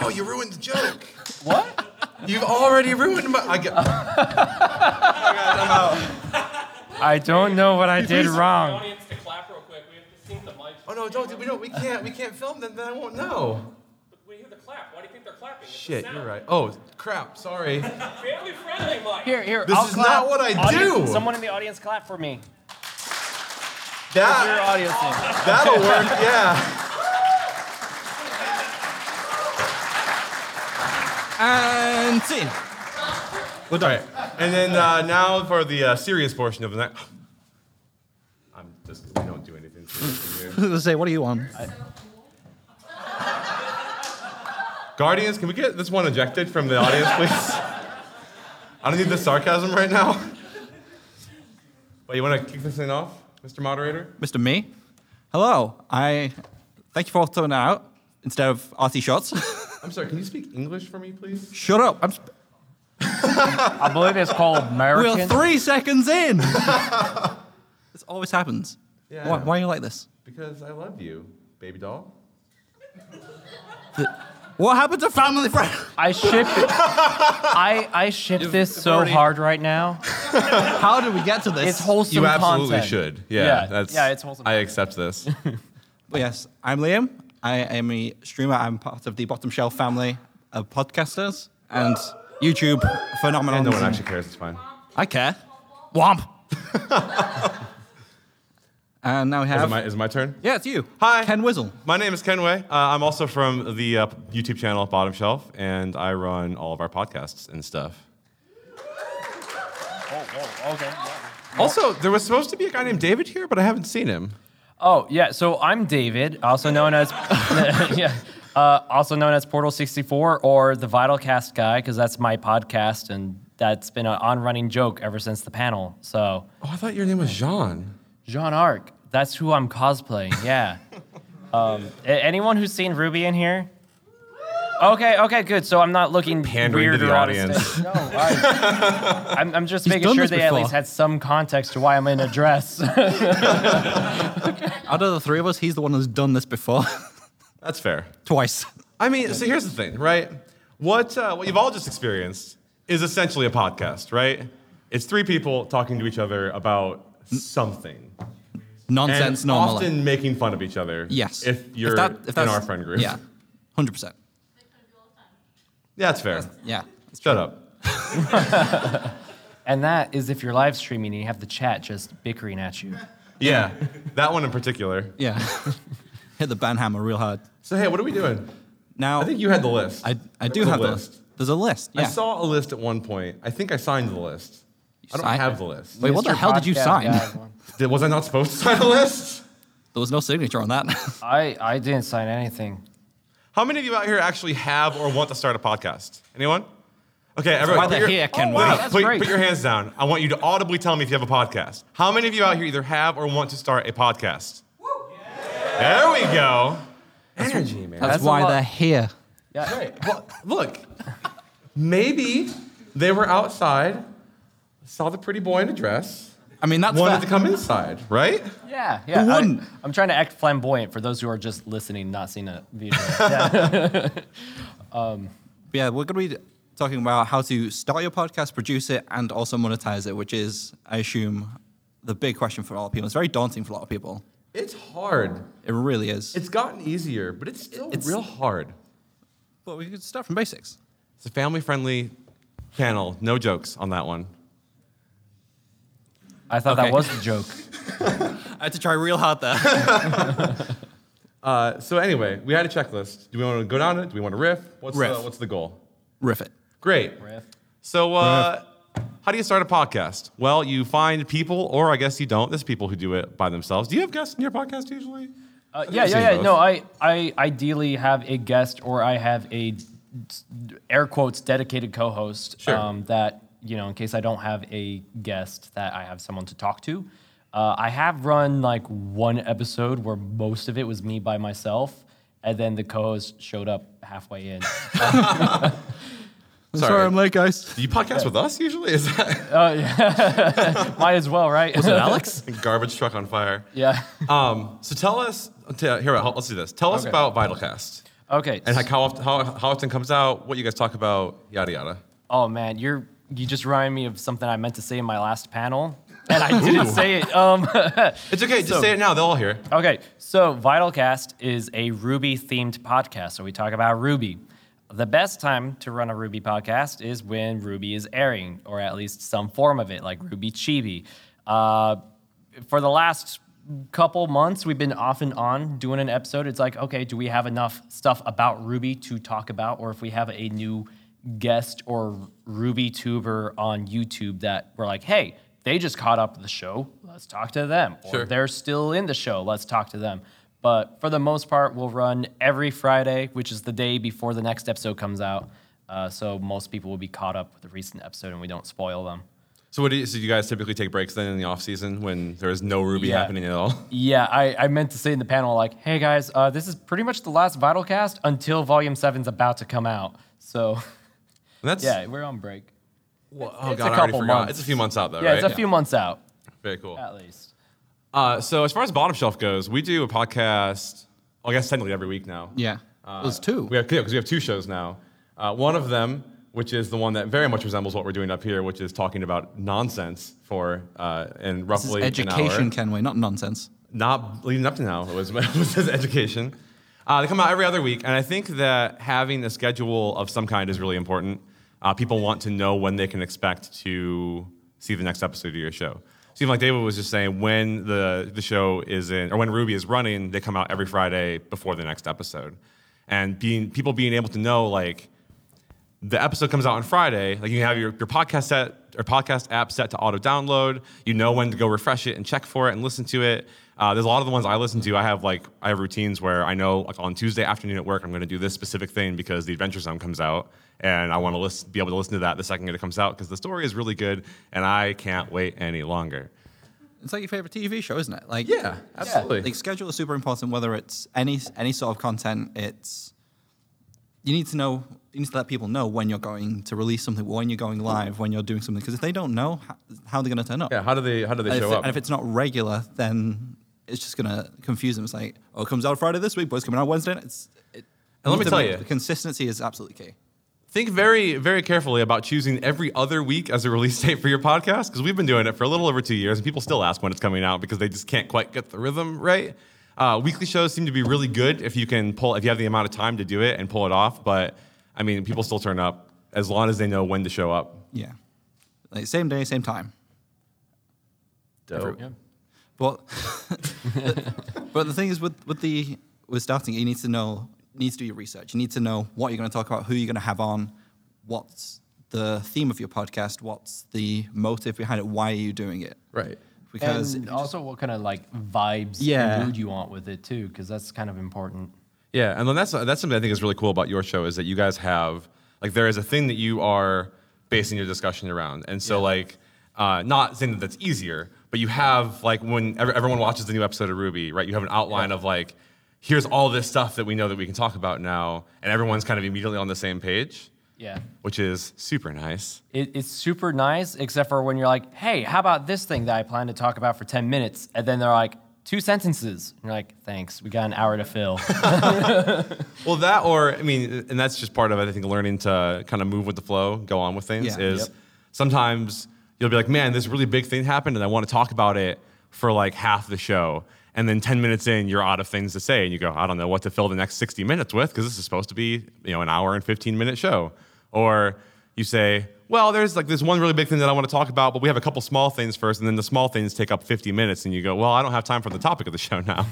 No, you ruined the joke. What? You've already ruined my. I get. I don't know what I did wrong. Audience to clap real quick. We have to sync the mics. Oh no, don't. We don't. We can't. We can't film them. Then I won't know. But We hear the clap. Why do you think they're clapping? It's the Shit, you're right. Oh crap. Sorry. Family friendly, Mike. Here, here. This I'll is clap. not what I Audience- do. Someone in the audience clap for me. Your That audience that'll work. Yeah. And scene. All right. And then uh, now for the uh, serious portion of the night. I'm just. We don't do anything serious in here. I was gonna say, what are you on? Guardians, can we get this one ejected from the audience, please? I don't need the sarcasm right now. Wait, you want to kick this thing off, Mr. Moderator? Mr. Me. Hello. I thank you for throwing that out instead of RT shots. I'm sorry, can you speak English for me, please? Shut up. I'm sp- I believe it's called American. we're three seconds in. this always happens. Yeah. Why, why are you like this? Because I love you, baby doll. What happened to family friend? I ship it. I I ship this you've so already- hard right now. How did we get to this? It's wholesome You absolutely content. should. Yeah, Yeah, that's. yeah, it's wholesome. I accept this. Well, yes, I'm Liam. I am a streamer. I'm part of the Bottom Shelf family of podcasters and YouTube phenomenon. no one actually cares. It's fine. I care. Womp. and now we Is have. it my, is it my turn? yeah, it's you. Hi. Ken Wizzle. My name is Kenway. Uh, I'm also from the uh, YouTube channel Bottom Shelf, and I run all of our podcasts and stuff. Oh, okay. Also, there was supposed to be a guy named David here, but I haven't seen him. Oh yeah, so I'm David, also known as yeah, uh, also known as Portal 64 or the Vitalcast guy, because that's my podcast, and that's been an on-running joke ever since the panel. So Oh, I thought your name was Jean. Jaune Arc, that's who I'm cosplaying. Yeah. um, a- anyone who's seen RWBY in here? Okay, okay, good. So I'm not looking Pandering weird to the or audience. No, I, I'm, I'm just making done sure this they at before. least had some context to why I'm in a dress. Out of the three of us, he's the one who's done this before. That's fair. Twice. I mean, so here's the thing, right? What uh, what you've all just experienced is essentially a podcast, right? It's three people talking to each other about something. Nonsense and normally. often making fun of each other. yes. If you're that- in that's- our friend group. Yeah. 100%. Yeah, that's fair. Yeah. Shut up. and that is if you're live streaming and you have the chat just bickering at you. Yeah, that one in particular. Yeah. Hit the ban hammer real hard. So hey, what are we doing? Now, I think you had the list. I, I do There's a have the list. list. There's a list. Yeah. I saw a list at one point. I think I signed the list. I don't signed- have the list. Wait, what the hell did you sign? guy. Did- Was I not supposed to sign the list? There was no signature on that. I, I didn't sign anything. How many of you out here actually have or want to start a podcast? Anyone? Okay, everyone. Why put they're your- here, Ken Oh, wow, that's put, great. put your hands down. I want you to audibly tell me if you have a podcast. How many of you out here either have or want to start a podcast? There we go. Energy, man. That's, That's why they're here. Yeah. Right. Well, look, maybe they were outside, saw the pretty boy in a dress, I mean, that's wanted fair. to come inside, right? Yeah, yeah. Who I- wouldn't? I'm trying to act flamboyant for those who are just listening, not seeing a video. Yeah. Um, but yeah, we're going to be talking about how to start your podcast, produce it, and also monetize it, which is, I assume, the big question for a lot of people. It's very daunting for a lot of people. It's hard. It really is. It's gotten easier, but it's still It's- real hard. but we could start from basics. It's a family-friendly channel. No jokes on that one. I thought Okay. that was the joke. I had to try real hard there. Uh, so anyway, we had a checklist. Do we want to go down it? Do we want to riff? What's Riff. The, what's the goal? Riff it. Great. Riff. So, uh, how do you start a podcast? Well, you find people, or I guess you don't. There's people who do it by themselves. Do you have guests in your podcast usually? Uh, yeah, yeah, yeah. both. No, I, I ideally have a guest or I have a air quotes dedicated co-host Sure. um, that you know in case I don't have a guest that I have someone to talk to. Uh, I have run like one episode where most of it was me by myself, and then the co-host showed up halfway in. Sorry. Sorry. I'm late, guys. Do you podcast with us usually? Is that Oh yeah, might as well, right? Was it Alex? garbage truck on fire? yeah. Um, so tell us. T- here, let's do this. Tell us Okay. about Vitalcast. Okay. and like how often, how, how often comes out, what you guys talk about, yada yada. Oh man, you're you just remind me of something I meant to say in my last panel, and I didn't say it. Um, It's okay, just So- say it now. They'll all hear. okay, so Vitalcast is a RWBY themed podcast, so we talk about RWBY. The best time to run a RWBY podcast is when RWBY is airing, or at least some form of it, like RWBY Chibi. Uh, for the last couple months, we've been off and on doing an episode. It's like, okay, do we have enough stuff about RWBY to talk about, or if we have a new guest or RWBY tuber on YouTube that we're like, hey, they just caught up with the show, let's talk to them. Or they're still in the show, let's talk to them. But for the most part, we'll run every Friday, which is the day before the next episode comes out. Uh, so most people will be caught up with the recent episode and we don't spoil them. So what do you, so you guys typically take breaks then in the off season when there is no RWBY Yeah. happening at all? Yeah, I, I meant to say in the panel, like, hey guys, uh, this is pretty much the last Vitalcast until Volume 7's about to come out. So, that's yeah, we're on break. Well, oh it's god, a I already couple forgot. months. It's a few months out though, Yeah, right? it's a few months out, Very cool. at least. Uh, so as far as bottom shelf goes, we do a podcast. Well, I guess technically every week now. Yeah. Uh, There's two. We have because we have two shows now. Uh, one of them, which is the one that very much resembles what we're doing up here, which is talking about nonsense for uh, in This is roughly an education, hour. Kenway, not nonsense. Not leading up to now. It was was his education. Uh, they come out every other week, and I think that having a schedule of some kind is really important. Uh, people want to know when they can expect to see the next episode of your show. Even like David was just saying, when the the show is in, or when RWBY is running, they come out every Friday before the next episode, and being people being able to know like the episode comes out on Friday, like you have your, your podcast set or podcast app set to auto download. You know when to go refresh it and check for it and listen to it. Uh, there's a lot of the ones I listen to. I have like I have routines where I know like on Tuesday afternoon at work I'm going to do this specific thing because the Adventure Zone comes out, and I want to listen, be able to listen to that the second it comes out because the story is really good and I can't wait any longer. It's like your favorite TV show, isn't it? Like Yeah, absolutely. Like schedule is super important. Whether it's any any sort of content, it's you need to know. You need to let people know when you're going to release something, when you're going live, when you're doing something. Because if they don't know, how, how are they going to turn up? Yeah, how do they how do they and, show if, up? and if it's not regular, then it's just going to confuse them. It's like, oh, it comes out Friday this week, but it's coming out Wednesday. It's, it, And let me tell you- the consistency is absolutely key. Think very, very carefully about choosing every other week as a release date for your podcast because we've been doing it for a little over two years and people still ask when it's coming out because they just can't quite get the rhythm right. Uh, weekly shows seem to be really good if you can pull, if you have the amount of time to do it and pull it off. But I mean, people still turn up as long as they know when to show up. Yeah, like same day, same time. Dope. Yeah. But but the thing is with with the with starting, you need to know you need to do your research. You need to know what you're going to talk about, who you're going to have on, what's the theme of your podcast, what's the motive behind it, why are you doing it? Right. Because and if just- also what kind of like vibes Yeah. and mood you want with it too, because that's kind of important. Yeah, and then that's that's something I think is really cool about your show is that you guys have like there is a thing that you are basing your discussion around, and so Yeah. like uh, not saying that that's easier, but you have like when ev- everyone watches the new episode of RWBY, right? You have an outline of like here's all this stuff that we know that we can talk about now, and everyone's kind of immediately on the same page, Yeah. which is super nice. It, it's super nice, except for when you're like, hey, how about this thing that I plan to talk about for 10 minutes? And then they're like, two sentences. And you're like, thanks, we got an hour to fill. Well, that or I mean, and that's just part of. I think learning to kind of move with the flow, go on with things. Yeah. is Yep. sometimes you'll be like, man, this really big thing happened, and I want to talk about it for like half the show. And then 10 minutes in, you're out of things to say, and you go, I don't know what to fill the next 60 minutes with because this is supposed to be, you know, an hour and 15 minute show. Or you say, well, there's like this one really big thing that I want to talk about, but we have a couple small things first, and then the small things take up 50 minutes, and you go, well, I don't have time for the topic of the show now.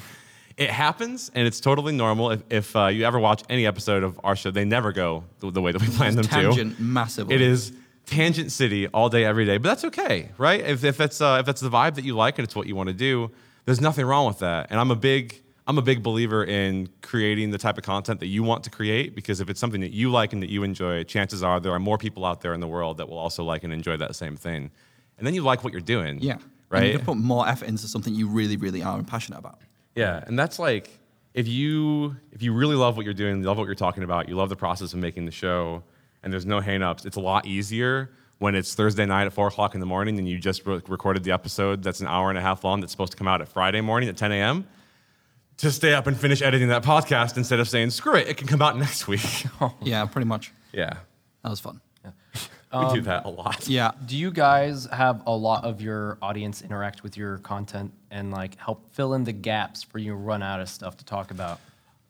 It happens, and it's totally normal. If, if uh, you ever watch any episode of our show, they never go the, the way that we plan them to. tangent massively. It is tangent city all day, every day. But that's okay, right? If, if that's uh, if that's the vibe that you like and it's what you want to do, there's nothing wrong with that. And I'm a big I'm a big believer in creating the type of content that you want to create because if it's something that you like and that you enjoy, chances are there are more people out there in the world that will also like and enjoy that same thing. And then you like what you're doing. Yeah. Right. You put more effort into something you really, really are passionate about. Yeah, and that's like if you if you really love what you're doing, you love what you're talking about, you love the process of making the show, and there's no hangups. It's a lot easier when it's Thursday night at four o'clock in the morning and you just re- recorded the episode that's an hour and a half long that's supposed to come out at Friday morning at 10 a.m. to stay up and finish editing that podcast instead of saying, screw it, it can come out next week. Yeah, pretty much. yeah. That was fun. We do that a lot. Yeah. Do you guys have a lot of your audience interact with your content and like help fill in the gaps for you run out of stuff to talk about?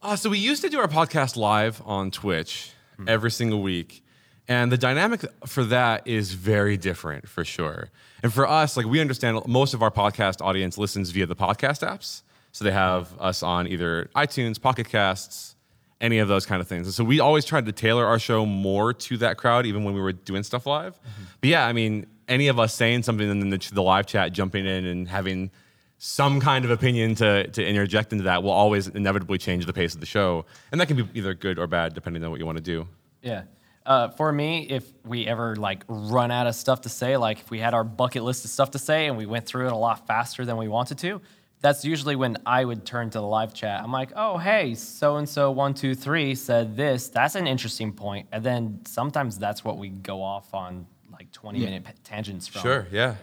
Uh, so we used to do our podcast live on Twitch every single week. And the dynamic for that is very different for sure. And for us, like we understand most of our podcast audience listens via the podcast apps. So they have us on either iTunes, Pocket Casts, any of those kind of things. And so we always tried to tailor our show more to that crowd, even when we were doing stuff live. Mm-hmm. But yeah, I mean, any of us saying something in the, the live chat, jumping in and having some kind of opinion to, to interject into that will always inevitably change the pace of the show. And that can be either good or bad, depending on what you want to do. Yeah. Uh, for me, if we ever like run out of stuff to say, like if we had our bucket list of stuff to say and we went through it a lot faster than we wanted to, that's usually when I would turn to the live chat. I'm like, oh, hey, so and so one, two, three said this. That's an interesting point. And then sometimes that's what we go off on like 20 Yeah. minute tangents from. Sure, yeah.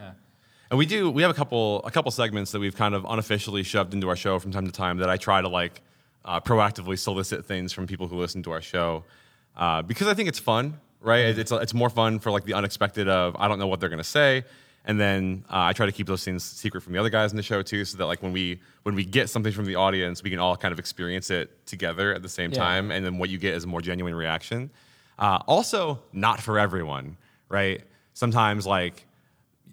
And we do we have a couple a couple segments that we've kind of unofficially shoved into our show from time to time that I try to like uh, proactively solicit things from people who listen to our show uh, because I think it's fun, right? It- It's it's more fun for like the unexpected of I don't know what they're gonna say, and then uh, I try to keep those things secret from the other guys in the show too, so that like when we when we get something from the audience, we can all kind of experience it together at the same Yeah. time, and then what you get is a more genuine reaction. Uh, also, not for everyone, right? Sometimes like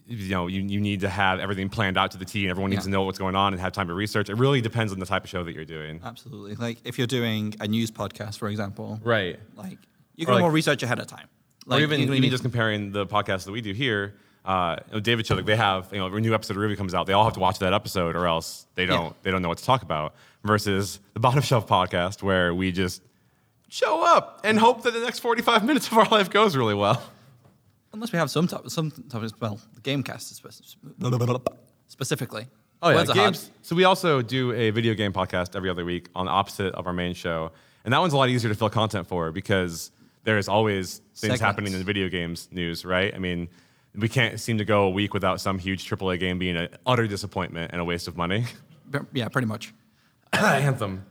you know you, you need to have everything planned out to the T and everyone needs Yeah. to know what's going on and have time to research. It really depends on the type of show that you're doing. Absolutely. Like if you're doing a news podcast, for example, Right. like you can like- more research ahead of time. Like or even, even need- just comparing the podcast that we do here, uh, David Chillick, they have, you know, a new episode of RWBY comes out, they all have to watch that episode or else they don't they don't know what to talk about. Versus the Bottom Shelf podcast where we just show up and hope that the next 45 minutes of our life goes really well. Unless we have some top, some topics. Well, the GameCast is specifically. Oh yeah, Words are hard. games. So we also do a video game podcast every other week on the opposite of our main show, and that one's a lot easier to fill content for because there is always things Segments. happening in the video games news, right? I mean, we can't seem to go a week without some huge AAA game being an utter disappointment and a waste of money. Yeah, pretty much. Anthem.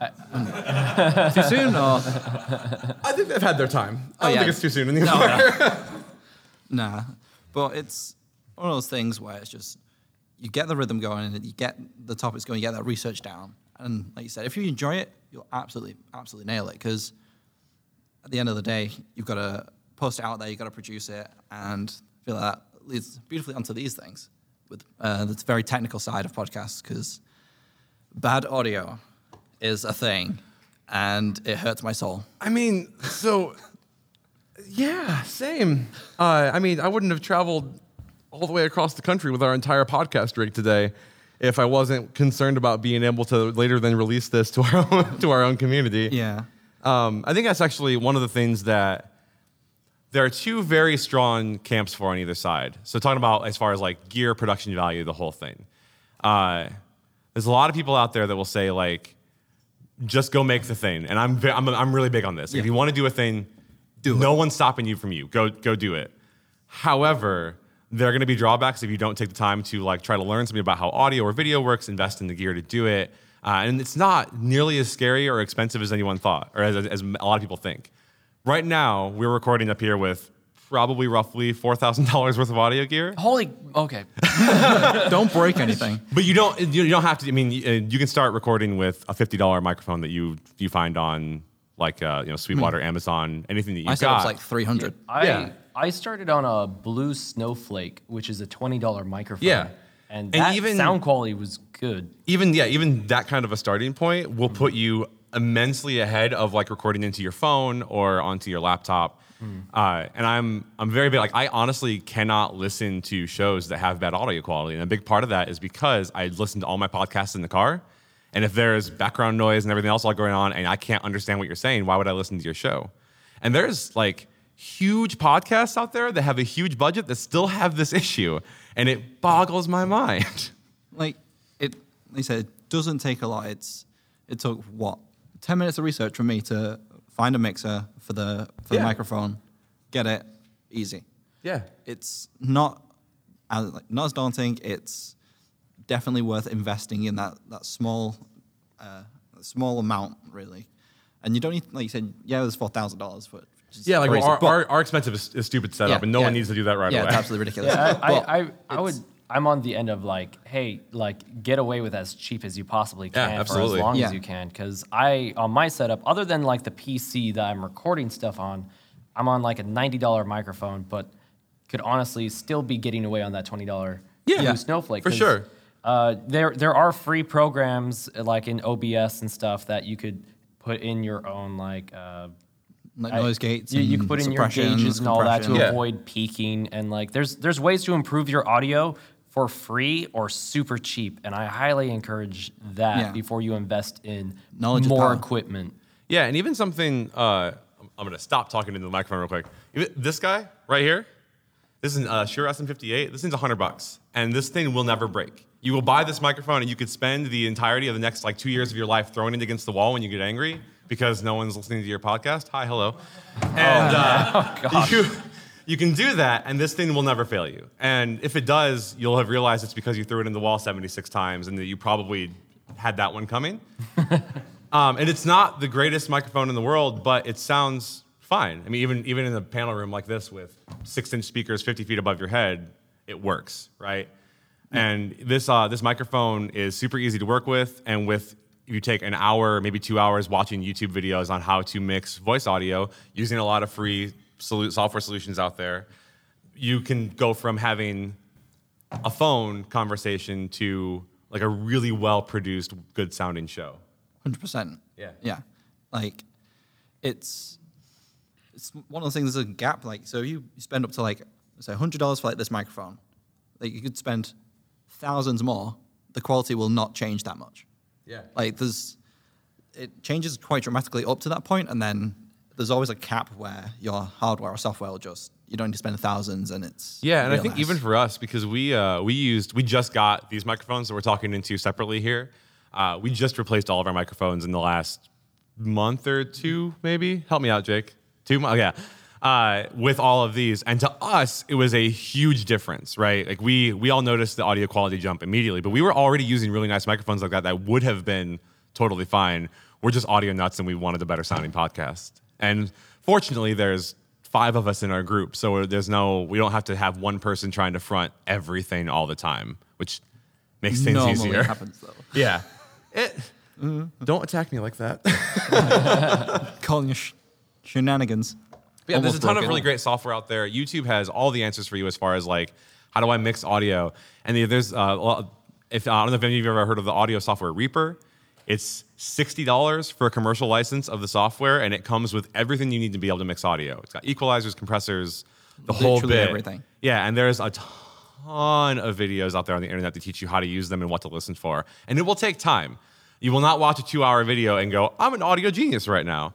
Too soon, or I think they've had their time. I oh, don't yeah. think it's too soon anymore. nah? But it's one of those things where it's just you get the rhythm going, and you get the topics going, you get that research down, and like you said, if you enjoy it, you'll absolutely, absolutely nail it. Because at the end of the day, you've got to post it out there, you've got to produce it, and I feel like that leads beautifully onto these things with uh, the very technical side of podcasts. Because bad audio is a thing, and it hurts my soul. I mean, so yeah, same. Uh, I mean, I wouldn't have traveled all the way across the country with our entire podcast rig today if I wasn't concerned about being able to later then release this to our own, to our own community. Yeah. Um, I think that's actually one of the things that there are two very strong camps for on either side. So talking about as far as like gear, production value, the whole thing. Uh, there's a lot of people out there that will say like, just go make the thing, and I'm ve- I'm, I'm really big on this. If you want to do a thing, Do no one's stopping you from you. Go go do it. However, there are going to be drawbacks if you don't take the time to like try to learn something about how audio or video works, invest in the gear to do it, uh, and it's not nearly as scary or expensive as anyone thought, or as, as a lot of people think. Right now, we're recording up here with probably roughly four thousand dollars worth of audio gear. Holy, okay. Don't break anything. But you don't you you don't have to. I mean, you, uh, you can start recording with a fifty dollar microphone that you you find on like uh, you know Sweetwater, Amazon, anything that you My got. setup's like 300. I Yeah. I started on a Blue Snowflake, which is a twenty dollar microphone. Yeah. and And that even- sound quality was good. even yeah, even that kind of a starting point will put you immensely ahead of like recording into your phone or onto your laptop. Uh, and I'm I'm very big. Like I honestly cannot listen to shows that have bad audio quality, and a big part of that is because I listen to all my podcasts in the car. And if there's background noise and everything else all going on, and I can't understand what you're saying, why would I listen to your show? And there's like huge podcasts out there that have a huge budget that still have this issue, and it boggles my mind. Like it, like I said, it doesn't take a lot. It's it took what ten minutes of research for me to find a mixer for the for Yeah. the microphone, get it easy. Yeah. It's not as like, not as daunting. It's definitely worth investing in that that small uh, small amount really, and you don't need like you said. Yeah, there's four thousand dollars for. it, Yeah, like crazy, our, but- our, our expensive is, is stupid setup, Yeah, and no yeah. one needs to do that right yeah, away. it's absolutely ridiculous. Yeah, I, I, I, I would. I'm on the end of like, hey, like get away with as cheap as you possibly Yeah, can for as long Yeah. as you can. Because I, on my setup, other than like the PC that I'm recording stuff on, I'm on like a ninety dollar microphone, but could honestly still be getting away on that twenty dollar Yeah. Yeah, Snowflake for sure. Uh, there there are free programs uh, like in OBS and stuff that you could put in your own like. Uh, like I- noise gates. You, you and can put in your gauges and all that to. Yeah. avoid peaking, and like there's there's ways to improve your audio for free or super cheap, and I highly encourage that Yeah. before you invest in Knowledge more equipment. Yeah, and even something. Uh, I'm gonna stop talking into the microphone real quick. Even- This guy right here, this is a Shure SM58. This thing's 100 bucks, and this thing will never break. You will buy this microphone, and you could spend the entirety of the next like two years of your life throwing it against the wall when you get angry because no one's listening to your podcast. Hi, hello, and uh, you. You can do that, and this thing will never fail you. And if it does, you'll have realized it's because you threw it in the wall 76 times, and that you probably had that one coming. Um, and it's not the greatest microphone in the world, but it sounds fine. I mean, even even in a panel room like this with six-inch speakers 50 feet above your head, it works, right? And this uh, this microphone is super easy to work with, and with if you take an hour, maybe two hours watching YouTube videos on how to mix voice audio using a lot of free solu- software solutions out there, you can go from having a phone conversation to like a really well produced, good sounding show. Hundred percent. Yeah. Yeah. Like it's it's one of the things. There's a gap. Like so, you spend up to like say hundred dollars for like this microphone. Like you could spend thousands more. The quality will not change that much. Yeah. Like there's it changes quite dramatically up to that point, and then there's always a cap where your hardware or software will just you don't need to spend thousands, and it's Yeah, and I think nice. even for us, because we uh, we used we just got these microphones that we're talking into separately here. Uh, we just replaced all of our microphones in the last month or two, maybe. Help me out, Jake. Two months, yeah. Uh, with all of these, and to us, it was a huge difference, right? Like we we all noticed the audio quality jump immediately, but we were already using really nice microphones like that that would have been totally fine. We're just audio nuts, and we wanted a better sounding podcast. And fortunately, there's five of us in our group, so there's no we don't have to have one person trying to front everything all the time, which makes things normally easier. happens though. Yeah. It, Don't attack me like that. Calling you sh- shenanigans. Yeah, there's a ton of really great software out there. YouTube has all the answers for you as far as like how do I mix audio. And there's uh, a lot- if I don't know if any of you have ever heard of the audio software Reaper. It's sixty dollars for a commercial license of the software, and it comes with everything you need to be able to mix audio. It's got equalizers, compressors, the whole Literally bit. everything. Yeah, and there's a ton of videos out there on the internet to teach you how to use them and what to listen for. And it will take time. You will not watch a two hour video and go, I'm an audio genius right now.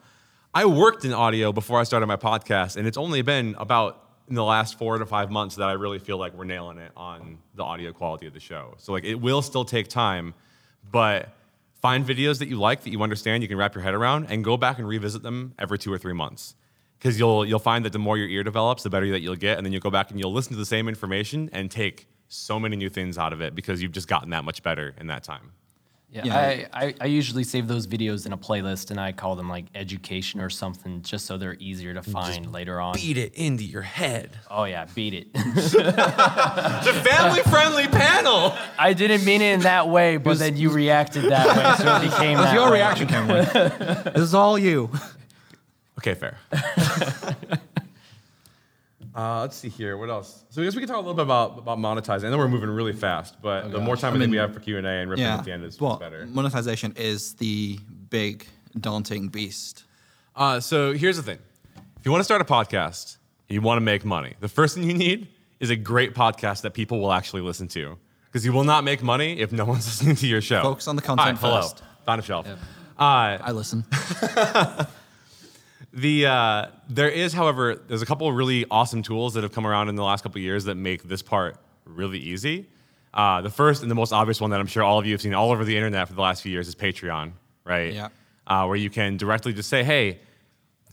I worked in audio before I started my podcast, and it's only been about in the last four to five months that I really feel like we're nailing it on the audio quality of the show. So, like, it will still take time, but find videos that you like, that you understand, you can wrap your head around, and go back and revisit them every two or three months because you'll you'll find that the more your ear develops, the better that you'll get, and then you'll go back and you'll listen to the same information and take so many new things out of it because you've just gotten that much better in that time. Yeah, Yeah. I, I, I usually save those videos in a playlist and I call them like education or something just so they're easier to find later on. Beat it into your head. Oh yeah, beat it. the family-friendly panel. I didn't mean it in that way, but then you reacted that way, so it became That's that your way. reaction, Cameron. this is all you. Okay, fair. uh, let's see here. What else? So I guess we can talk a little bit about about monetizing. I know we're moving really fast, but the more time I, think we have for Q and A and ripping Yeah. at the end is Well, better. monetization is the big, daunting beast. Uh, so here's the thing: if you want to start a podcast, and you want to make money. The first thing you need is a great podcast that people will actually listen to, because you will not make money if no one's listening to your show. Focus on the content Hi, hello. first. Found a shelf. Uh, I listen. The uh, there is, however, there's a couple of really awesome tools that have come around in the last couple of years that make this part really easy. Uh, the first and the most obvious one that I'm sure all of you have seen all over the internet for the last few years is Patreon, right? Yeah. Uh, where you can directly just say, "Hey,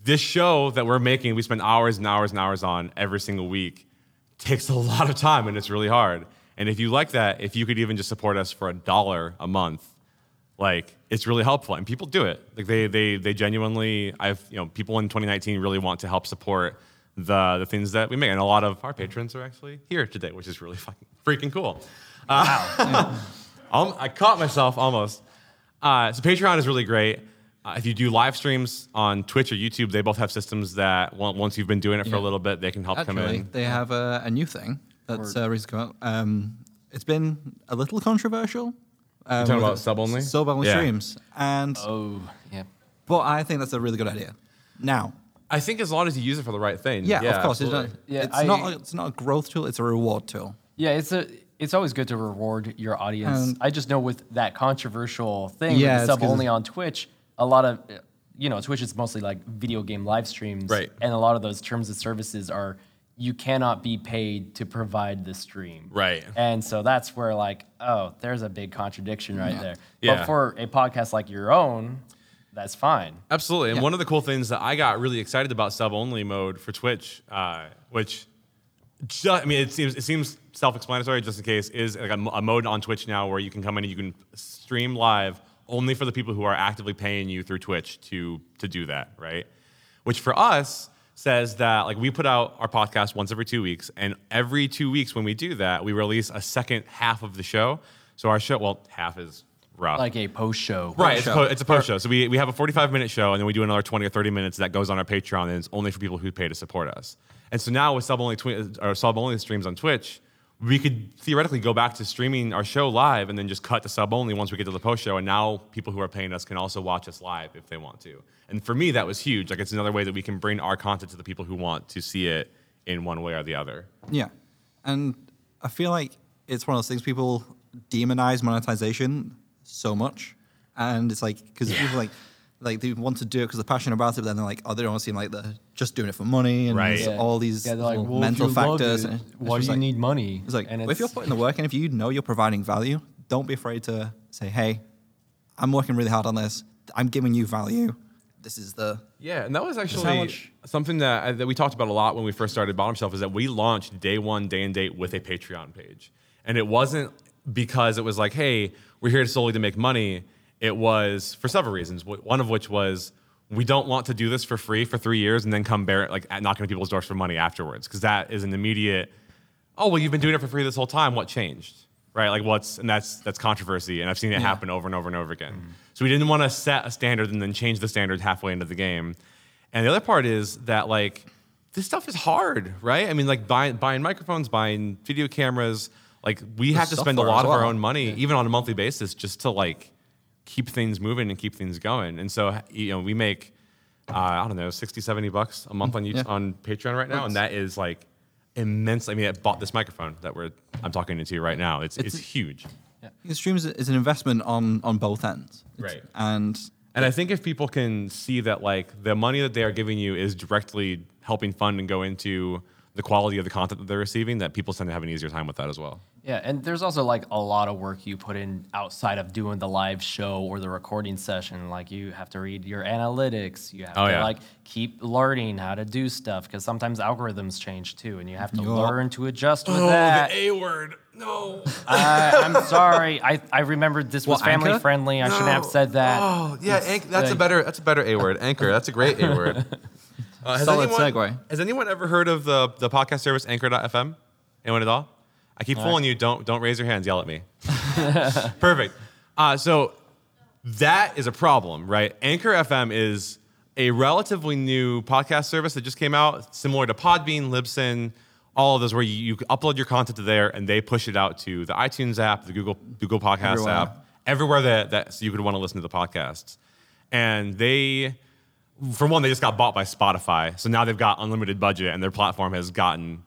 this show that we're making, we spend hours and hours and hours on every single week, takes a lot of time and it's really hard. And if you like that, if you could even just support us for a dollar a month, like it's really helpful and people do it. Like they they they genuinely i've you know people in 2019 really want to help support the the things that we make and a lot of our patrons are actually here today which is really fucking freaking cool. Uh, um, i caught myself almost. Uh, so patreon is really great. Uh, if you do live streams on twitch or youtube they both have systems that once you've been doing it for a little bit they can help come Actually, in. they have a, a new thing that's uh, recently come out. Um, it's been a little controversial. Um, talking about sub-only? Sub-only Yeah. streams. And, Oh, yeah. but I think that's a really good idea. Now, i think as long as you use it for the right thing yeah, of course, it's, not, Yeah, it's, I- not, it's not a growth tool, it's a reward tool. Yeah, it's a it's always good to reward your audience. And- I just know with that controversial thing, Yeah, with it's the sub 'cause- only on Twitch, a lot of uh, you know, Twitch is mostly like video game live streams, Right. And a lot of those terms of services are you cannot be paid to provide the stream, Right. And so that's where like, oh, there's a big contradiction right there. Yeah. But for a podcast like your own, that's fine. Absolutely. And Yeah. one of the cool things that I got really excited about sub only mode for Twitch, uh, which ju- I mean, it seems it seems self-explanatory. Just in case, is like a, a mode on Twitch now where you can come in and you can stream live only for the people who are actively paying you through Twitch to to do that, right? Which for us says that like we put out our podcast once every two weeks, and every two weeks when we do that, we release a second half of the show. So our show, well, half is rough. Like a post show. Right, it's, show. po- it's a post show. So we, we have a 45 minute show, and then we do another 20 or 30 minutes that goes on our Patreon, and it's only for people who pay to support us. And so now with sub only twi- or sub only streams on Twitch, we could theoretically go back to streaming our show live and then just cut to sub only once we get to the post show. And now people who are paying us can also watch us live if they want to. And for me, that was huge. Like it's another way that we can bring our content to the people who want to see it in one way or the other. Yeah. And I feel like it's one of those things people demonize monetization so much. And it's like, because people like, like they want to do it because they're passionate about it, but then they're like, oh, they don't seem like they're just doing it for money and Right. Yeah. all these Yeah, like, well, mental if you love factors. it, why do just you like- need money? It's like, And well, if you're putting the work in, if you know you're providing value, don't be afraid to say, hey, I'm working really hard on this. I'm giving you value. This is the Yeah, and that was actually something that, uh, that we talked about a lot when we first started Bottom Shelf is that we launched day one, day and date with a Patreon page. And it wasn't because it was like, hey, we're here solely to make money. It was for several reasons. One of which was we don't want to do this for free for three years and then come bear like knocking on people's doors for money afterwards because that is an immediate oh well you've been doing it for free this whole time. What changed? Right? Like what's and that's that's controversy and i've seen it happen over and over and over again. So we didn't want to set a standard and then change the standard halfway into the game. And the other part is that like this stuff is hard right? I mean like buying buying microphones buying video cameras like we have to spend a lot of our own money even on a monthly basis just to like keep things moving and keep things going and so you know we make uh, i don't know 60 70 bucks a month on YouTube, Yeah. on patreon right now and that is like immensely i mean i bought this microphone that we're i'm talking into right now it's it's, It's- huge the stream is, is an investment on on both ends. It's- Right. And and i think if people can see that like the money that they are giving you is directly helping fund and go into the quality of the content that they're receiving that people tend to have an easier time with that as well Yeah, and there's also like a lot of work you put in outside of doing the live show or the recording session. Like you have to read your analytics. You have Oh, to yeah. like keep learning how to do stuff because sometimes algorithms change too, and you have to Yup. learn to adjust with oh that. the a word no I, I'm sorry. I, I remembered this was What, family Anchor? friendly. I shouldn't have said that. Oh, yeah, It's anch- that's a better that's a better A word. Anchor. That's a great A word. Uh, has Solid anyone, segue. Has anyone ever heard of the, the podcast service Anchor.fm? Anyone at all? I keep fooling you. Don't don't raise your hands. Yell at me. Perfect. Uh, so that is a problem, right? Anchor FM is a relatively new podcast service that just came out, similar to Podbean, Libsyn, all of those, where you, you upload your content to there and they push it out to the iTunes app, the Google Google Podcast Everywhere. app, everywhere that, that so you could want to listen to the podcasts. And they, for one, they just got bought by Spotify, so now they've got unlimited budget, and their platform has gotten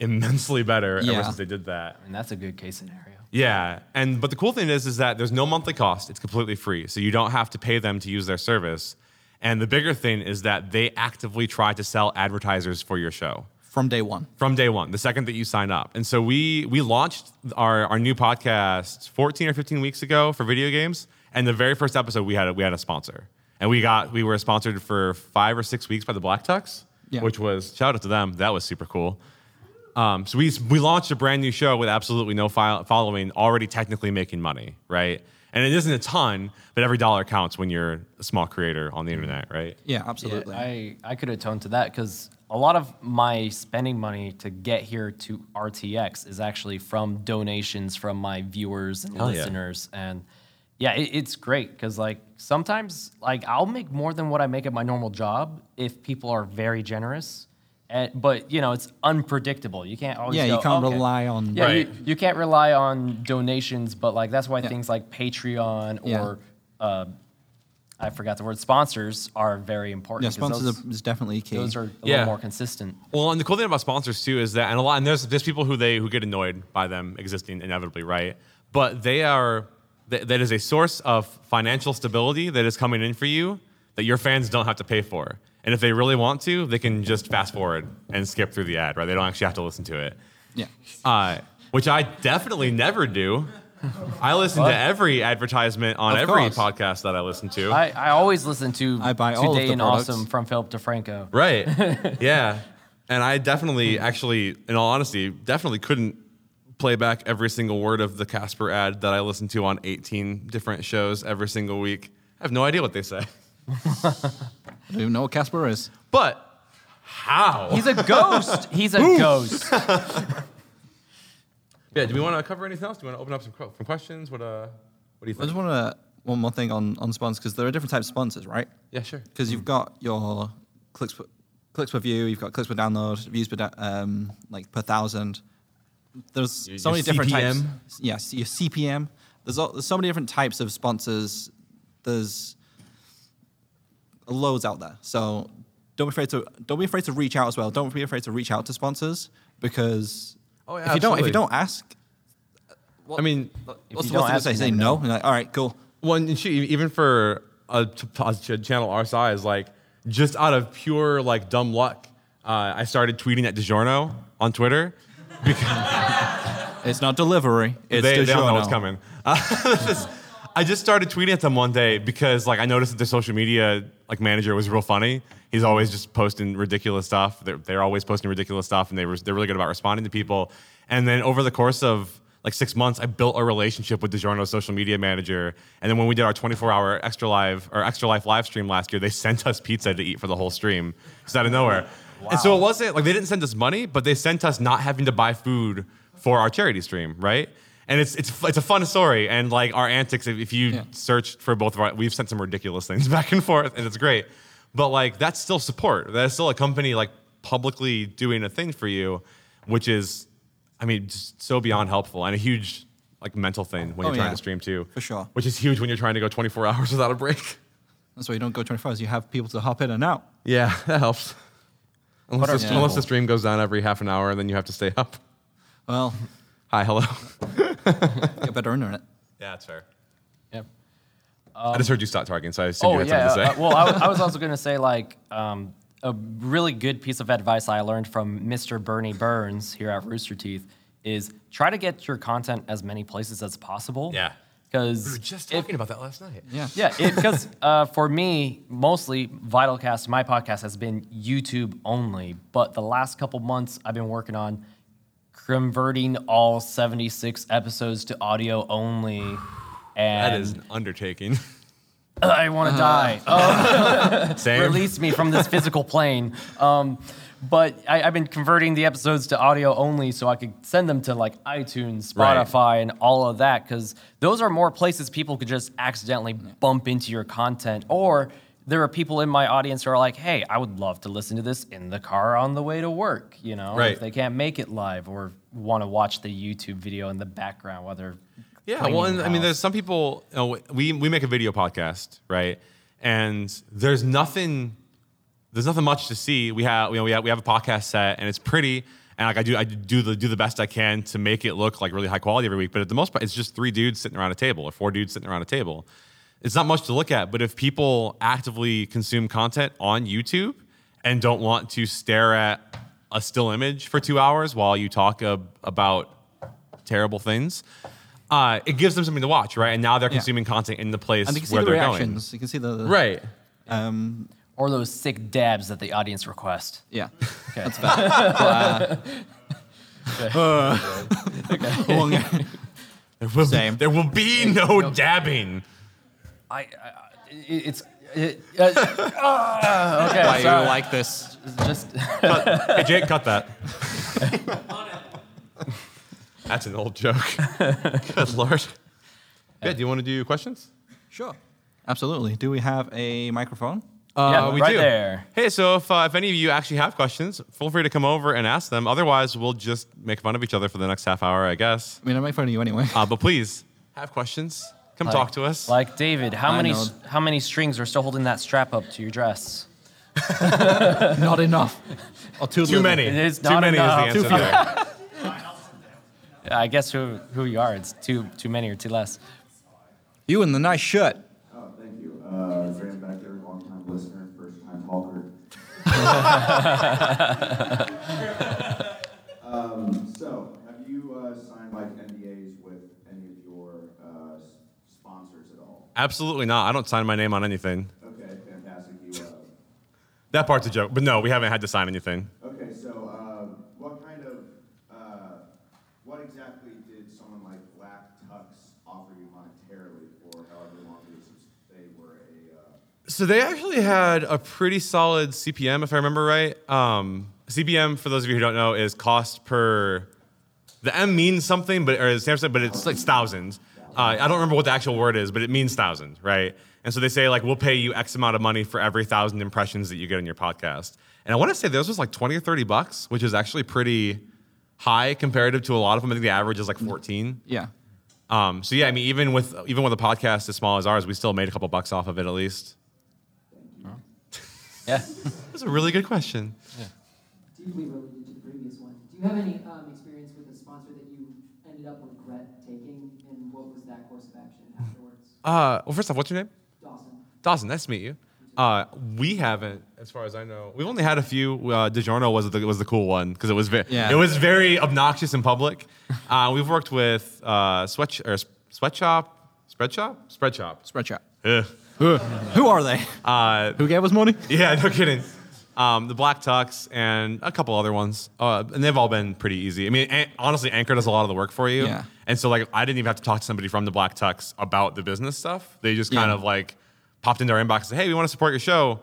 immensely better ever since they did that. And that's a good case scenario. Yeah, and but the cool thing is, is that there's no monthly cost. It's completely free, so you don't have to pay them to use their service. And the bigger thing is that they actively try to sell advertisers for your show from day one. from day one, the second that you sign up. And so we we launched our, our new podcast 14 or 15 weeks ago for video games. And the very first episode we had a, we had a sponsor, and we got we were sponsored for five or six weeks by the Black Tux, Yeah. which was shout out to them. That was super cool. Um, so we we launched a brand new show with absolutely no file, following, already technically making money, right? And it isn't a ton, but every dollar counts when you're a small creator on the internet, right? Yeah, Yeah, absolutely. I, I could atone to that because a lot of my spending money to get here to RTX is actually from donations from my viewers and Hell yeah. listeners. And yeah, it, it's great because like sometimes like I'll make more than what I make at my normal job if people are very generous. And, but you know it's unpredictable. You can't always. Yeah, you can't "Okay." rely on- Yeah, Right. you, you can't rely on donations, but like that's why Yeah. things like Patreon Yeah. or uh, I forgot the word sponsors are very important. yeah, 'cause sponsors those, are, is definitely key. those are a Yeah. little more consistent. Well, and the cool thing about sponsors too is that, and a lot, and there's there's people who they who get annoyed by them existing inevitably, right? But they are that, that is a source of financial stability that is coming in for you that your fans don't have to pay for. And if they really want to, they can just fast forward and skip through the ad, right? They don't actually have to listen to it. yeah. Uh, which I definitely never do. I listen What? to every advertisement on Of every course. podcast that I listen to. I, I always listen to I buy all of Today the and products. Awesome from Philip DeFranco. Right. yeah. And I definitely, actually, in all honesty, definitely couldn't play back every single word of the Casper ad that I listen to on 18 different shows every single week. I have no idea what they say. I don't even know what Casper is. But how? He's a ghost. He's a ghost. yeah, do we want to cover anything else? Do you want to open up some, que- some questions? What, uh, what do you think? I just want to one more thing on on sponsors because there are different types of sponsors, right? Yeah, sure. Because you've got your clicks per, clicks per view, you've got clicks per download, views per da- um, like per thousand. There's Your- so your many different types. CPM. Yes, your CPM. There's all, there's so many different types of sponsors. There's loads out there. So don't be afraid to don't be afraid to reach out as well. Don't be afraid to reach out to sponsors because Oh, yeah, if you don't if you don't ask, I mean, what's you the worst don't thing to ask, say? Say never no. like, all right, cool. Well, and shoot, even for a, t- a ch- channel our size, like just out of pure like dumb luck, uh, I started tweeting at DiGiorno on Twitter It's not delivery. It's they, they don't know what's coming. Uh, I just started tweeting at them one day because like I noticed that their social media like manager was real funny. He's always just posting ridiculous stuff. They're, they're always posting ridiculous stuff, and they were they're really good about responding to people. And then over the course of like six months, I built a relationship with DiGiorno's social media manager. And then when we did our 24-hour extra live or extra life live stream last year, they sent us pizza to eat for the whole stream, just out of nowhere. And so it wasn't like they didn't send us money, but they sent us not having to buy food for our charity stream, right? And it's it's it's a fun story, and like our antics. If, if you Yeah. search for both of our, we've sent some ridiculous things back and forth, and it's great. But like that's still support. That's still a company like publicly doing a thing for you, which is, I mean, just so beyond helpful and a huge like mental thing when Oh, you're trying yeah. to stream too. For sure. Which is huge when you're trying to go 24 hours without a break. That's why you don't go 24 hours. You have people to hop in and out. Yeah, that helps. Unless, are the, people? unless the stream goes down every half an hour and then you have to stay up. Well, Hi, hello. get better internet. Yeah, that's fair. Yep. I just heard you stop talking, so I assumed Oh you had yeah. something to uh, say. well, I, was- I was also going to say like um, a really good piece of advice I learned from Mr. Burnie Burns here at Rooster Teeth is try to get your content as many places as possible. Yeah. Because we were just talking about that last night. Yeah. Yeah, because uh, for me, mostly Vitalcast, my podcast has been YouTube only. But the last couple months, I've been working on converting all 76 episodes to audio only. And That is an undertaking. I want to die. Oh, Same. release me from this physical plane. Um, but I, I've been converting the episodes to audio only so I could send them to like iTunes, Right. Spotify, and all of that because those are more places people could just accidentally bump into your content. Or there are people in my audience who are like, "Hey, I would love to listen to this in the car on the way to work." You know, Right. if they can't make it live or want to watch the YouTube video in the background while they're Yeah, well, and I mean, there's some people. You know, we we make a video podcast, right? And there's nothing, there's nothing much to see. We have, you know, we have we have a podcast set, and it's pretty. And like I do, I do the do the best I can to make it look like really high quality every week. But at the most part, it's just three dudes sitting around a table, or four dudes sitting around a table. It's not much to look at. But if people actively consume content on YouTube and don't want to stare at a still image for two hours while you talk ab- about terrible things. Uh, it gives them something to watch, right? And now they're Yeah. consuming content in the place And you can see where the they're reactions. You can see the going. Right. Um, or those sick dabs that the audience request. yeah. Okay. That's fair. But, uh, uh, well, yeah. There will, Same. There will be no dabbing. I, I it, it's it, uh, ah, okay. Why sorry. you like this? just Hey, Jake, cut that. That's an old joke. Good lord. Yeah, do you want to do questions? Sure. Absolutely. Do we have a microphone? Yeah, Uh, we right do. there. Hey, so if, uh, if any of you actually have questions, feel free to come over and ask them. Otherwise, we'll just make fun of each other for the next half hour, I guess. I mean, I make fun of you anyway. Uh, but please, have questions. Come talk to us. Like David, how I many know. how many strings are still holding that strap up to your dress? Not enough. Or too, Too many. It is Too not many enough. is the answer there. I guess who who you are. It's too too many or too less. You in the nice shirt. Oh, thank you. um, so, have you uh, signed like NDAs with any of your uh, sponsors at all? Absolutely not. I don't sign my name on anything. Okay, fantastic. You, uh, That part's a joke. But no, we haven't had to sign anything. okay, so uh, what kind of, uh, what exactly did someone like Black Tux offer you monetarily for however long it is since they were a uh, So they actually had a pretty solid CPM, if I remember right. Um, CPM, for those of you who don't know, is cost per. The M means something, but or stands but it's like thousands. Uh, I don't remember what the actual word is, but it means thousands, right? And so they say like we'll pay you X amount of money for every thousand impressions that you get on your podcast. And I want to say those was like twenty or thirty bucks, which is actually pretty high comparative to a lot of them. I think the average is like fourteen. Yeah. Um, so yeah, I mean, even with even with a podcast as small as ours, we still made a couple bucks off of it at least. Yeah. That's a really good question. Yeah. deeply related to the previous one. Do you have any um, experience with a sponsor that you ended up regret taking, and what was that course of action afterwards? Uh, well, first off, what's your name? Dawson. Dawson. Nice to meet you. Uh, we haven't, as far as I know, we've only had a few. Uh, DiGiorno was the was the cool one because it was very Yeah. it was very obnoxious in public. Uh, we've worked with uh, Sweat or Sweatshop, Spread Shop, Spread Shop. Spreadshot. Ugh. Who, who are they? Uh, Who gave us money? yeah, no kidding. Um, the Black Tux and a couple other ones, uh, and they've all been pretty easy. I mean, an- honestly, Anchor does a lot of the work for you. Yeah. And so, like, I didn't even have to talk to somebody from the Black Tux about the business stuff. They just kind Yeah. of like popped into our inbox and said, "Hey, we want to support your show.